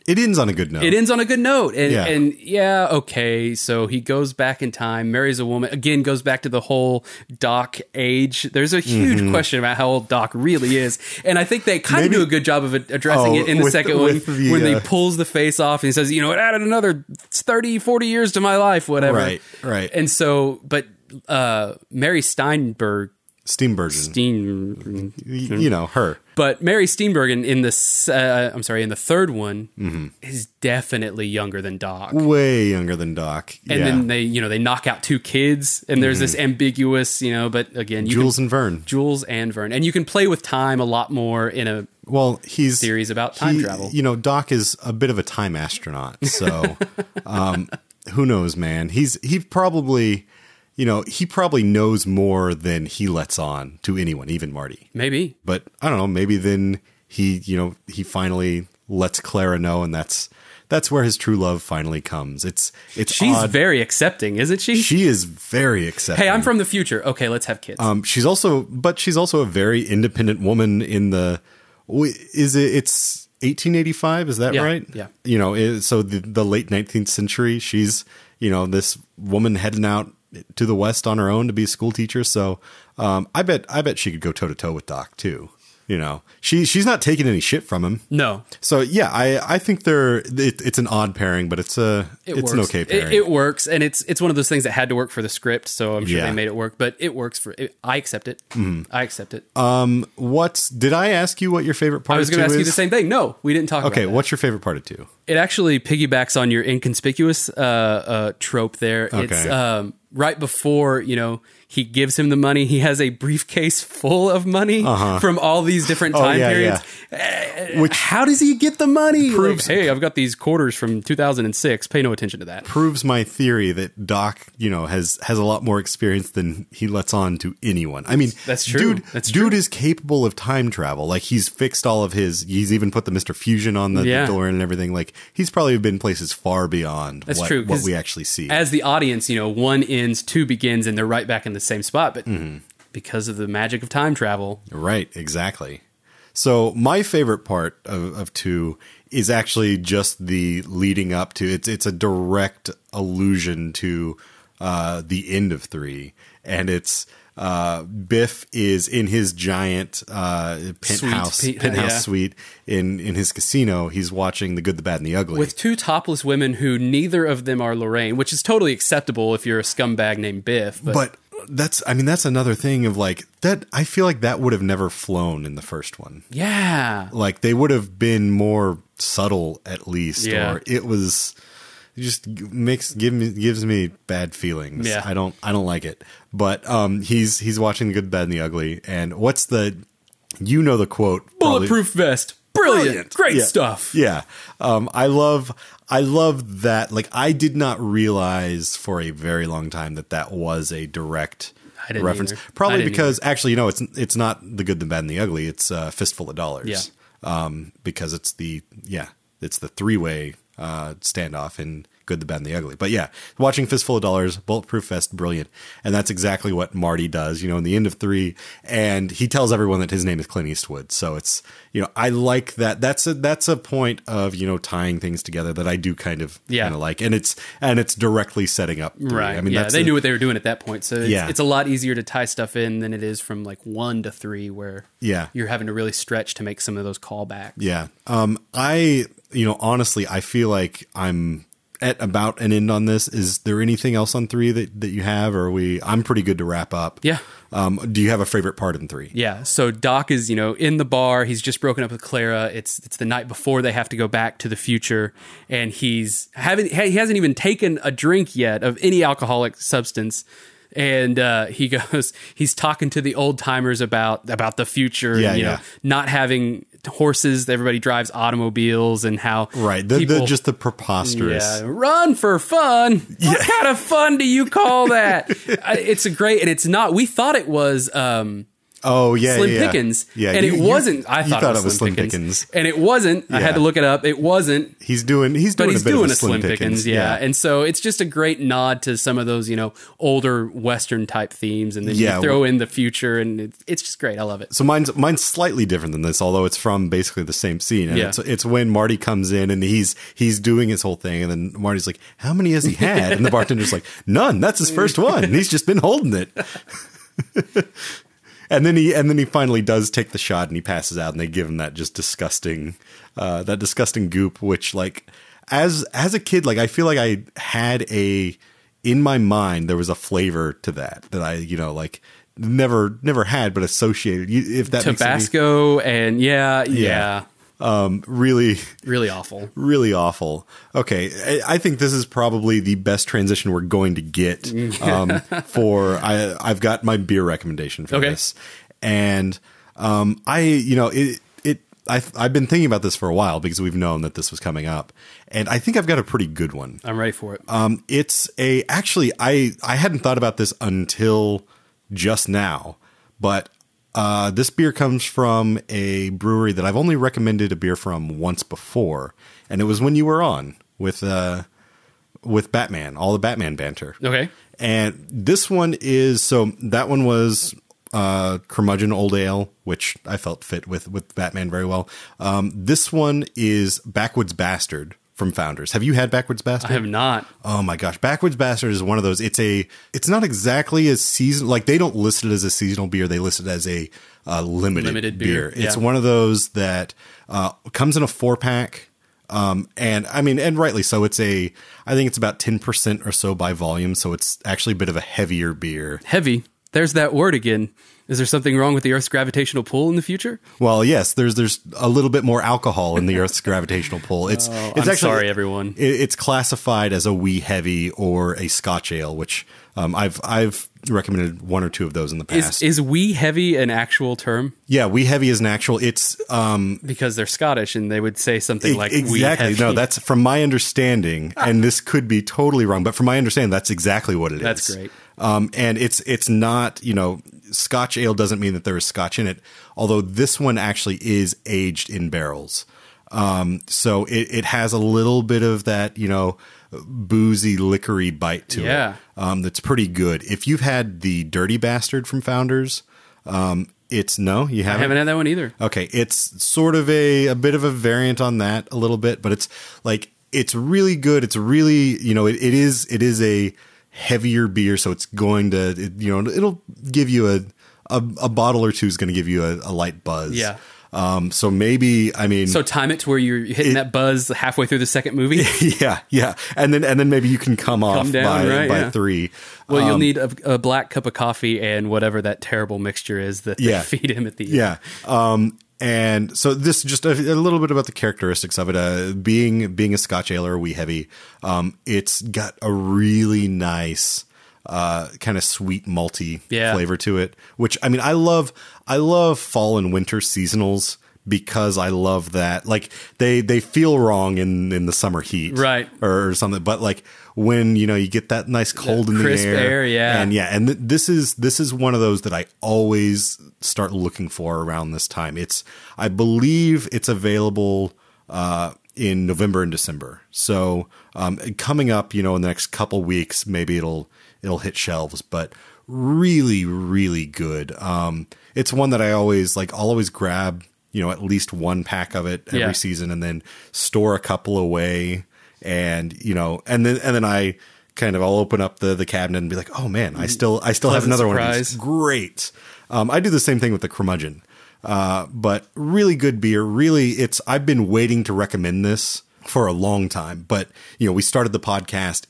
it ends on a good note. it ends on a good note. And Yeah. and yeah, okay. So he goes back in time, marries a woman. Again, goes back to the whole Doc age. There's a huge Mm-hmm. question about how old Doc really is, and I think they kind Maybe- of do a good job of addressing Oh, it in the with- second one the, when he uh, pulls the face off and he says, you know, it added another 30, 40 years to my life, whatever. Right, right. And so, but uh, Mary Steinberg, Steenburgen. Steen, you know her. but Mary Steenburgen in the uh, I'm sorry, in the third one Mm-hmm. is definitely younger than Doc. Way younger than Doc. And yeah. then they, you know, they knock out two kids, and there's this ambiguous, you know. But again, you Jules can, and Vern. Jules and Vern, and you can play with time a lot more in a Well, he's series about time he- travel. You know, Doc is a bit of a time astronaut, so um, who knows, man? He's he probably, you know, he probably knows more than he lets on to anyone, even Marty. maybe. But I don't know. Maybe then he, you know, he finally lets Clara know, and that's that's where his true love finally comes. It's it's She's odd. very accepting, isn't she? she is very accepting. hey, I'm from the future. Okay, let's have kids. Um, she's also, but she's also a very independent woman. In the, is it? It's 1885. Is that Yeah, right? yeah. You know, so the the late 19th century. She's, you know, this woman heading out to the west on her own to be a school teacher. So, um, I bet, I bet she could go toe to toe with Doc too. You know, she she's not taking any shit from him. no, So yeah, I I think they're it, it's an odd pairing, but it's a it it's works. an okay pairing. It, works, and it's it's one of those things that had to work for the script. So I'm sure Yeah. they made it work, but it works for. It, I accept it. I accept it. What's did I ask you what your favorite part? I was going to ask you the same thing. No, we didn't talk. Okay, about that. what's your favorite part of two? it actually piggybacks on your inconspicuous uh, uh, trope there. It's Okay. um, right before you know he gives him the money. He has a briefcase full of money from all these different Uh-huh. Oh, time yeah, periods. Which How does he get the money? Like, Proves- hey, I've got these quarters from 2006. Pay no attention to that. proves my theory that Doc, you know, has has a lot more experience than he lets on to anyone. I mean, That's true. Dude, That's dude is capable of time travel. Like he's fixed all of his. He's even put the Mister Fusion on the, Yeah. the DeLorean and everything. Like he's probably been places far beyond That's what, true, what we actually see. As the audience, you know, one ends, two begins, and they're right back in the same spot. But Mm-hmm. because of the magic of time travel, Right, exactly. So my favorite part of, of two is actually just the leading up to it's it's a direct allusion to uh, the end of three, and it's uh, Biff is in his giant uh, penthouse Suite, pe- penthouse yeah. suite in in his casino. He's watching the good, the bad, and the ugly. with two topless women who neither of them are Lorraine, which is totally acceptable if you're a scumbag named Biff. But, but that's I mean that's another thing of like that. I feel like that would have never flown in the first one. yeah, like they would have been more subtle at least Yeah. or it was it just makes give me gives me bad feelings Yeah. i don't i don't like it but um he's he's watching the good bad and the ugly and what's the you know the quote probably- bulletproof vest, brilliant, great yeah. stuff. yeah um i love i love that like i did not realize for a very long time that that was a direct reference. Either. Probably because actually you know it's it's not the good the bad and the ugly. It's uh, fistful of dollars. Yeah. um because it's the yeah it's the three-way uh standoff. In good, the bad, and the ugly. But yeah, watching Fistful of Dollars, Bulletproof Vest, brilliant, and that's exactly what Marty does. You know, in the end of three, and he tells everyone that his name is Clint Eastwood. So it's you know, I like that. That's a that's a point of you know tying things together that I do kind of Yeah. kind of like, and it's and it's directly setting up. three. Right. I mean, yeah, they a- knew what they were doing at that point. So it's, Yeah. it's a lot easier to tie stuff in than it is from like one to three, where Yeah. you're having to really stretch to make some of those callbacks. Yeah. Um, I, you know, honestly, I feel like I'm at about an end on this. Is there anything else on three that, that you have, or are we, I'm pretty good to wrap up. Yeah. Um, do you have a favorite part in three? Yeah. So Doc is, you know, in the bar. He's just broken up with Clara. It's it's the night before they have to go back to the future, and he's having he hasn't even taken a drink yet of any alcoholic substance. And uh, he goes, he's talking to the old timers about about the future, Yeah, and, you yeah. know, not having horses. Everybody drives automobiles, and how Right. The, the, people- just the preposterous. yeah, run for fun. What kind of fun do you call that? It's a great, and it's not. We thought it was um, Oh, yeah. Slim yeah, yeah. Pickens, Yeah. and you- it you- wasn't. I you thought, it was Slim, Pickens. and it wasn't. I Yeah. had to look it up. It wasn't. He's doing, he's doing. But he's a bit doing of a Slim Pickens, yeah. And so it's just a great nod to some of those, you know, older Western type themes, and then Yeah, you throw in the future, and it's, it's just great. I love it. So mine's mine's slightly different than this, although it's from basically the same scene. And Yeah. it's it's when Marty comes in and he's he's doing his whole thing, and then Marty's like, "How many has he had?" And the bartender's like, "None. That's his first one. And he's just been holding it." and then he and then he finally does take the shot, and he passes out, and they give him that just disgusting uh, that disgusting goop, which like as as a kid, like I feel like I had a in my mind there was a flavor to that that I you know like never never had but associated. If that makes any- Tabasco, and yeah, yeah, um really really awful. really awful okay I, I think this is probably the best transition we're going to get um for i i've got my beer recommendation for Okay. this and um i you know it it I've, I've been thinking about this for a while because we've known that this was coming up and i think i've got a pretty good one I'm ready for it. um, it's a actually I I hadn't thought about this until just now, but uh, this beer comes from a brewery that I've only recommended a beer from once before, and it was when you were on with uh, with Batman, all the Batman banter. okay. And this one is so that one was uh curmudgeon old ale, which I felt fit with with Batman very well. Um, this one is Backwoods Bastard from Founders. Have you had Backwoods Bastard? I have not. Oh my gosh, Backwoods Bastard is one of those. It's a. It's not exactly a season. Like they don't list it as a seasonal beer. They list it as a uh, limited, Limited beer. beer, It's yeah. one of those that uh, comes in a four pack. Um, and I mean, and rightly so. It's a. I think it's about ten percent or so by volume. So it's actually a bit of a heavier beer. Heavy. There's that word again. Is there something wrong with the Earth's gravitational pull in the future? Well, yes, there's there's a little bit more alcohol in the Earth's gravitational pull. It's it's Oh, I'm sorry, everyone. it- it's classified as a wee heavy or a Scotch ale, which um, I've I've recommended one or two of those in the past. Is is wee heavy an actual term? yeah, wee heavy is an actual. It's um Because they're Scottish and they would say something e- like exactly heavy. no. That's from my understanding, and this could be totally wrong, but from my understanding, that's exactly what it is. That's great. Um, and it's it's not you know Scotch ale doesn't mean that there is Scotch in it, although this one actually is aged in barrels. Um, so it, it has a little bit of that you know boozy liquory bite to Yeah. it. Um, that's pretty good. If you've had the Dirty Bastard from Founders, um, it's no, you haven't. I haven't had that one either. Okay, it's sort of a a bit of a variant on that a little bit, but it's like it's really good. It's really you know it, it is it is a heavier beer, so it's going to it, you know it'll give you a a, a bottle or two is going to give you a, a light buzz. Yeah. Um. So maybe I mean. So time it to where you're hitting that buzz halfway through the second movie. yeah, yeah, and then and then maybe you can come off down, by right, by yeah. three. Well, you'll Um, need a, a black cup of coffee and whatever that terrible mixture is that Yeah. they feed him at the end. Yeah. Um, and so this just a, a little bit about the characteristics of it. Uh, being being a Scotch ale or a wee heavy, um, it's got a really nice uh, kind of sweet malty Yeah. flavor to it. Which I mean, I love. I love fall and winter seasonals because I love that. Like they they feel wrong in in the summer heat, Right. or, something. But like when you know you get that nice cold in the crisp air, yeah. and yeah, and th- this is this is one of those that I always start looking for around this time. It's I believe it's available uh in November and December. So um, coming up, you know, in the next couple weeks, maybe it'll it'll hit shelves. But really, really good. Um, it's one that I always like. I'll always grab, you know, at least one pack of it every Yeah. season, and then store a couple away, and you know, and then and then I kind of I'll open up the the cabinet and be like, oh man, I still I still have another one of surprise. these. Great. Um, I do the same thing with the curmudgeon. Uh, but really good beer. Really, it's I've been waiting to recommend this for a long time. But you know, we started the podcast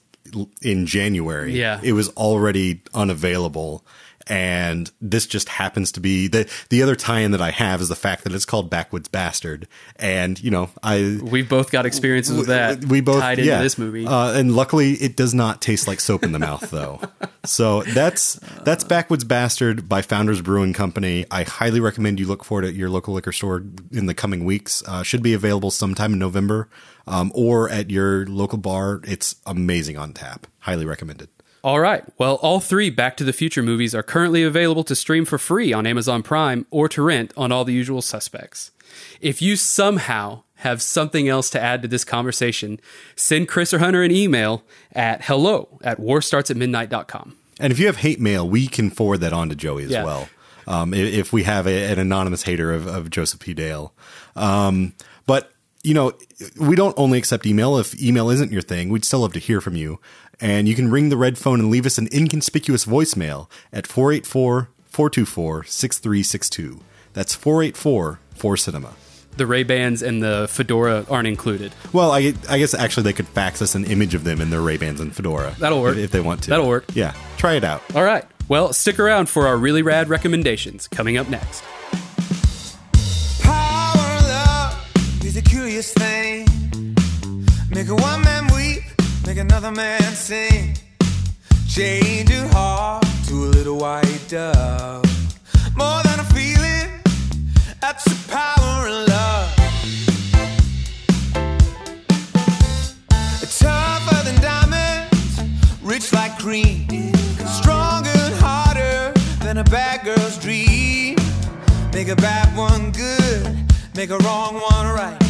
in January. Yeah. it was already unavailable, and this just happens to be the the other tie-in that I have is the fact that it's called Backwoods Bastard, and you know, I We've both got experiences with that. we both tied into yeah. this movie. uh, and luckily it does not taste like soap in the mouth though. So that's that's Backwoods Bastard by Founders Brewing Company. I highly recommend you look for it at your local liquor store in the coming weeks. Uh, should be available sometime in November, um, or at your local bar. It's amazing on tap. Highly recommended. All right. Well, all three Back to the Future movies are currently available to stream for free on Amazon Prime or to rent on all the usual suspects. If you somehow have something else to add to this conversation, send Chris or Hunter an email at hello at warstartsatmidnight.com. And if you have hate mail, we can forward that on to Joey as Yeah. well. Um, if we have a, an anonymous hater of, of Joseph P. Dale. Um, but, you know, we don't only accept email. If email isn't your thing, we'd still love to hear from you. And you can ring the red phone and leave us an inconspicuous voicemail at 484 424 6362. That's 484 4 Cinema. The Ray Bans and the fedora aren't included. Well, I, I guess actually they could fax us an image of them in their Ray Bans and fedora. That'll work. if, if they want to. That'll work. Yeah, try it out. All right. Well, stick around for our really rad recommendations coming up next. Power of love is a curious thing. Make a one man weep, make another man sing. Change your heart to a little white dove. More than a feeling, that's the power of love. Tougher than diamonds, rich like cream. Stronger and harder than a bad girl's dream. Make a bad one good, make a wrong one right.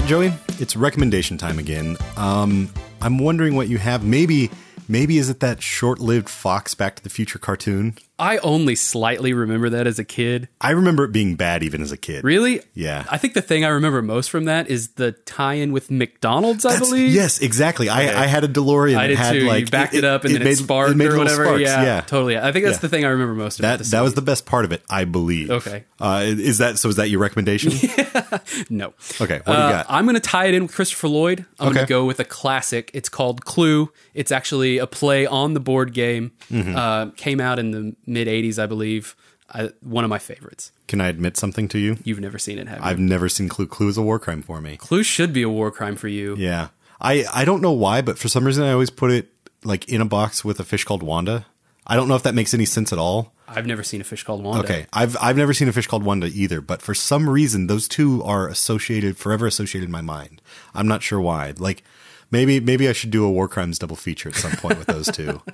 Right, Joey, it's recommendation time again. Um, I'm wondering what you have. Maybe, maybe is it that short-lived Fox Back to the Future cartoon? I only slightly remember that as a kid. I remember it being bad even as a kid. Really? Yeah. I think the thing I remember most from that is the tie-in with McDonald's. I That's- believe. Yes, exactly. Okay. I, I had a DeLorean. I did had too. like you backed it, up and then it, made- sparked made or whatever. sparks, Yeah, yeah. totally. I think that's Yeah. the thing I remember most about That that was the best part of it, I believe. Okay. Uh, is that so? Is that your recommendation? no. Okay, what do you Uh, got? I'm going to tie it in with Christopher Lloyd. I'm going to go with a classic. It's called Clue. It's actually a play on the board game. Mm-hmm. Uh, came out in the mid 80s, I believe. I, one of my favorites. Can I admit something to you? You've never seen it, have you? I've never seen Clue. Clue is a war crime for me. Clue should be a war crime for you. Yeah. I, I don't know why, but for some reason I always put it like in a box with a fish called Wanda. I don't know if that makes any sense at all. I've never seen a fish called Wanda. Okay. I've I've never seen a fish called Wanda either, but for some reason those two are associated forever associated in my mind. I'm not sure why. Like maybe maybe I should do a war crimes double feature at some point with those two.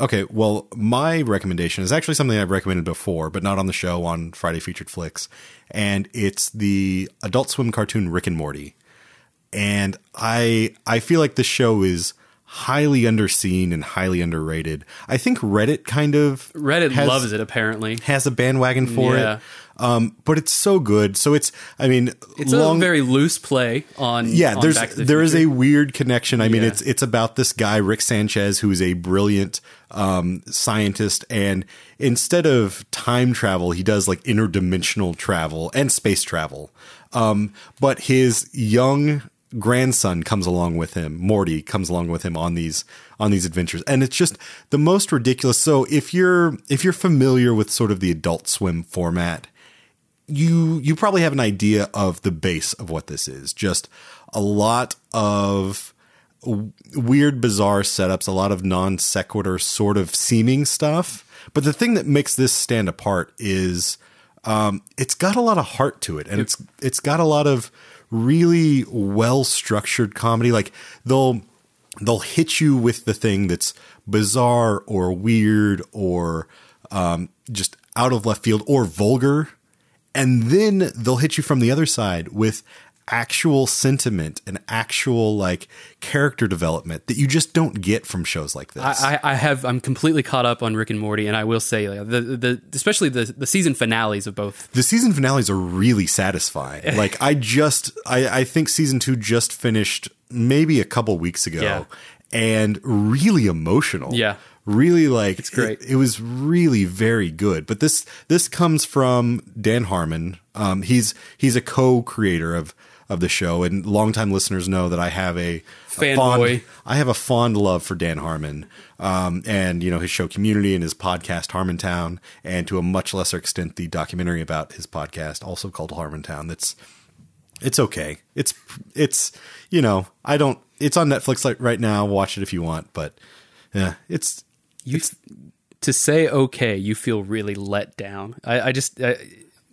Okay, well, my recommendation is actually something I've recommended before, but not on the show on Friday Featured Flicks, and it's the Adult Swim cartoon Rick and Morty and I I feel like this show is highly underseen and highly underrated. I think Reddit kind of Reddit has- loves it, apparently. has a bandwagon for Yeah. it. Um, but it's so good. So it's I mean It's a very loose play on. yeah, on there's the there is a weird connection. I mean, Yeah. it's it's about this guy Rick Sanchez who is a brilliant um, scientist, and instead of time travel, he does like interdimensional travel and space travel. Um, but his young grandson comes along with him. Morty comes along with him on these on these adventures, and it's just the most ridiculous. So if you're if you're familiar with sort of the Adult Swim format, you you probably have an idea of the base of what this is. Just a lot of weird, bizarre setups, a lot of non sequitur sort of seeming stuff. But the thing that makes this stand apart is um, it's got a lot of heart to it, and it's it's got a lot of really well structured comedy. Like they'll they'll hit you with the thing that's bizarre or weird or um, just out of left field or vulgar, and then they'll hit you from the other side with actual sentiment and actual like character development that you just don't get from shows like this. I, I have I'm completely caught up on Rick and Morty, and I will say like, the the especially the the season finales of both. the season finales are really satisfying. like I just I, I think season two just finished maybe a couple weeks ago Yeah. and really emotional. Yeah. Really like it's great. It, it was really very good. But this this comes from Dan Harmon. Um he's he's a co-creator of of the show and longtime listeners know that I have a, a Fanboy. fond I have a fond love for Dan Harmon, um, and you know his show Community and his podcast Harmontown, and to a much lesser extent the documentary about his podcast, also called Harmontown. That's it's okay. It's it's you know I don't. It's on Netflix like right now. Watch it if you want, but yeah, it's You to say okay, you feel really let down. I, I just I,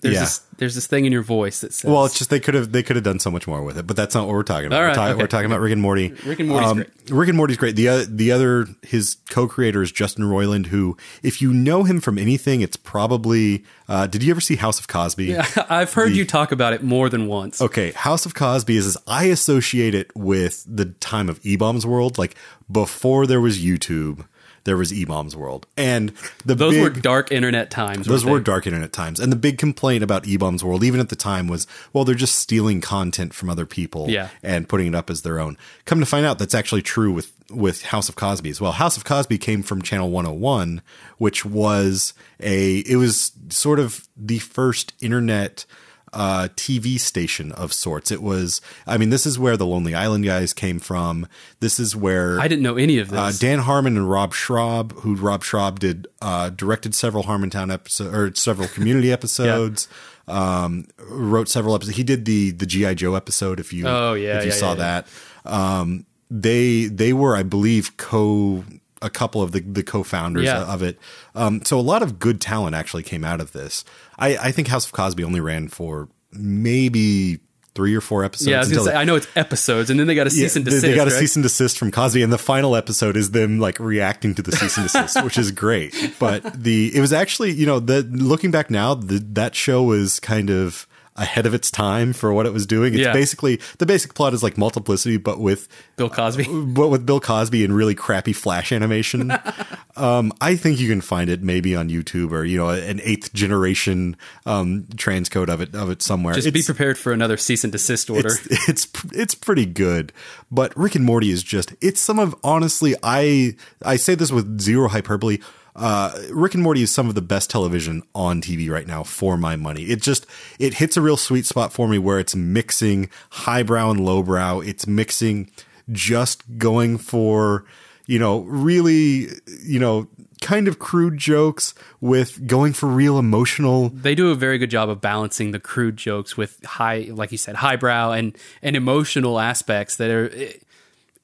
there's Yeah. this there's this thing in your voice that says well, it's just they could have they could have done so much more with it, but that's not what we're talking about. All we're, right, talking, okay. we're talking about Rick and Morty. Rick and Morty's great. Rick and Morty's great. The uh, the other his co-creator is Justin Roiland, who if you know him from anything, it's probably. Uh, did you ever see House of Cosby? Yeah, I've heard you talk about it more than once. Okay, House of Cosby is, is I associate it with the time of E Bombs World, like before there was YouTube, there was E Bombs World, and the Those big, were dark internet times. those they? dark internet times, and the big complaint about E Bombs World, even at the time, was well, they're just stealing content from other people, Yeah. and putting it up as their own. Come to find out, that's actually true with with House of Cosby as well. House of Cosby came from Channel 101, which was a it was sort of the first internet uh, TV station of sorts. It was, I mean, this is where the Lonely Island guys came from. This is where I didn't know any of this. uh, Dan Harmon and Rob Schrab, who Rob Schrab did uh, directed several Harmontown episodes or several Community episodes. Um, wrote several episodes. He did the the GI Joe episode. If you Oh, yeah, if you yeah, saw yeah, that, um, they they were I believe co a couple of the the co-founders Yeah. of it. Um, so a lot of good talent actually came out of this. I, I think House of Cosby only ran for maybe three or four episodes. yeah, I was until say I know it's episodes, and then they got a cease and they- desist. They got a right? cease and desist from Cosby, and the final episode is them like reacting to the cease and desist, which is great. But the it was actually you know the looking back now, the, that show was kind of ahead of its time for what it was doing. It's Yeah. basically the basic plot is like multiplicity, but with Bill Cosby. but with Bill Cosby and really crappy flash animation. um, I think you can find it maybe on YouTube or you know an eighth generation um, transcode of it of it somewhere. Just be prepared for another cease and desist order. it's, it's it's pretty good, but Rick and Morty is just it's some of honestly I I say this with zero hyperbole. Uh, Rick and Morty is some of the best television on TV right now for my money. It just it hits a real sweet spot for me where it's mixing highbrow and lowbrow. It's mixing just going for you know really you know kind of crude jokes with going for real emotional they do a very good job of balancing the crude jokes with high, like you said, highbrow and and emotional aspects that are. It,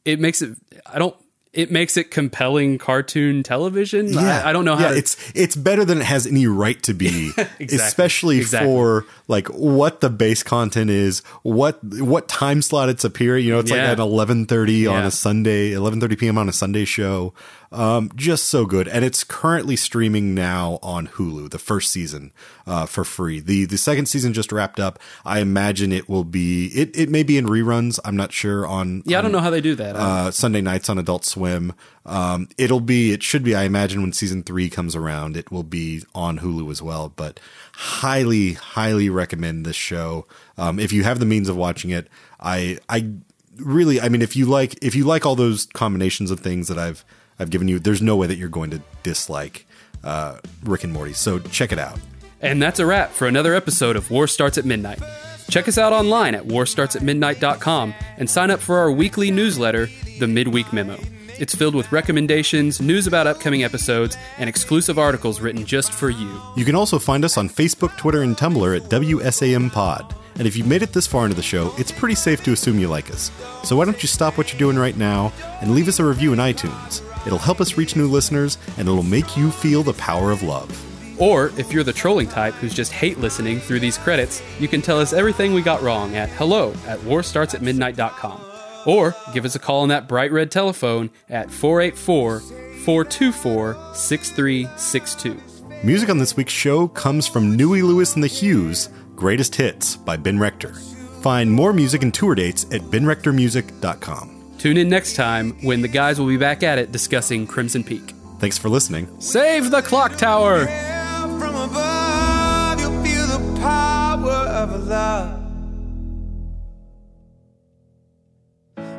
it makes it. I don't. It makes it compelling cartoon television. I, I don't know how. Yeah, to, it's it's better than it has any right to be, especially Exactly. for like what the base content is, what what time slot it's appearing. You know, it's like Yeah. at eleven thirty on a Sunday, eleven thirty p.m. on a Sunday show. Um, just so good, and it's currently streaming now on Hulu. The first season uh, for free. the The second season just wrapped up. I imagine it will be. It it may be in reruns. I'm not sure on. yeah, I don't know how they do that. uh, Sunday nights on Adult Swim. Um, it'll be, it should be, I imagine when season three comes around, it will be on Hulu as well. But highly, highly recommend this show. Um, if you have the means of watching it, I, I really, I mean, if you like, if you like all those combinations of things that I've, I've given you, there's no way that you're going to dislike uh, Rick and Morty. So check it out. And that's a wrap for another episode of War Starts at Midnight. Check us out online at warstartsatmidnight.com and sign up for our weekly newsletter, The Midweek Memo. It's filled with recommendations, news about upcoming episodes, and exclusive articles written just for you. You can also find us on Facebook, Twitter, and Tumblr at WSAM Pod. And if you've made it this far into the show, it's pretty safe to assume you like us. So why don't you stop what you're doing right now and leave us a review in iTunes? It'll help us reach new listeners and it'll make you feel the power of love. Or if you're the trolling type who's just hate listening through these credits, you can tell us everything we got wrong at hello at warstartsatmidnight.com. Or give us a call on that bright red telephone at 484 424 6362. Music on this week's show comes from Huey Lewis and the News, Greatest Hits by Ben Rector. Find more music and tour dates at benrectormusic.com. Tune in next time when the guys will be back at it discussing Crimson Peak. Thanks for listening. Save the clock tower! From above, you'll feel the power of love.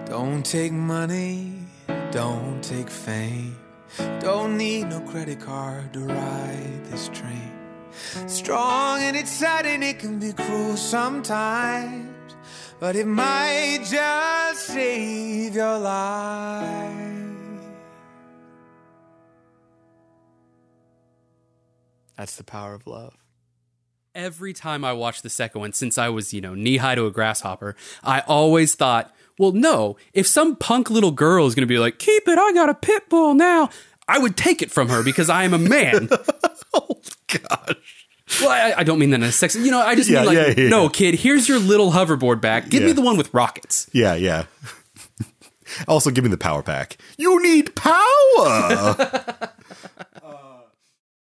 Don't take money, don't take fame. Don't need no credit card to ride this train. Strong and it's exciting, it can be cruel sometimes, but it might just save your life. That's the power of love. Every time I watched the second one, since I was, you know, knee high to a grasshopper, I always thought, well, no, if some punk little girl is going to be like, keep it, I got a pit bull now, I would take it from her because I am a man. Oh, gosh. Well, I, I don't mean that in a sex. You know, I just Yeah, mean like, yeah, yeah. no, kid, here's your little hoverboard back. Give me the one with rockets. Yeah, yeah. also, give me the power pack. You need power!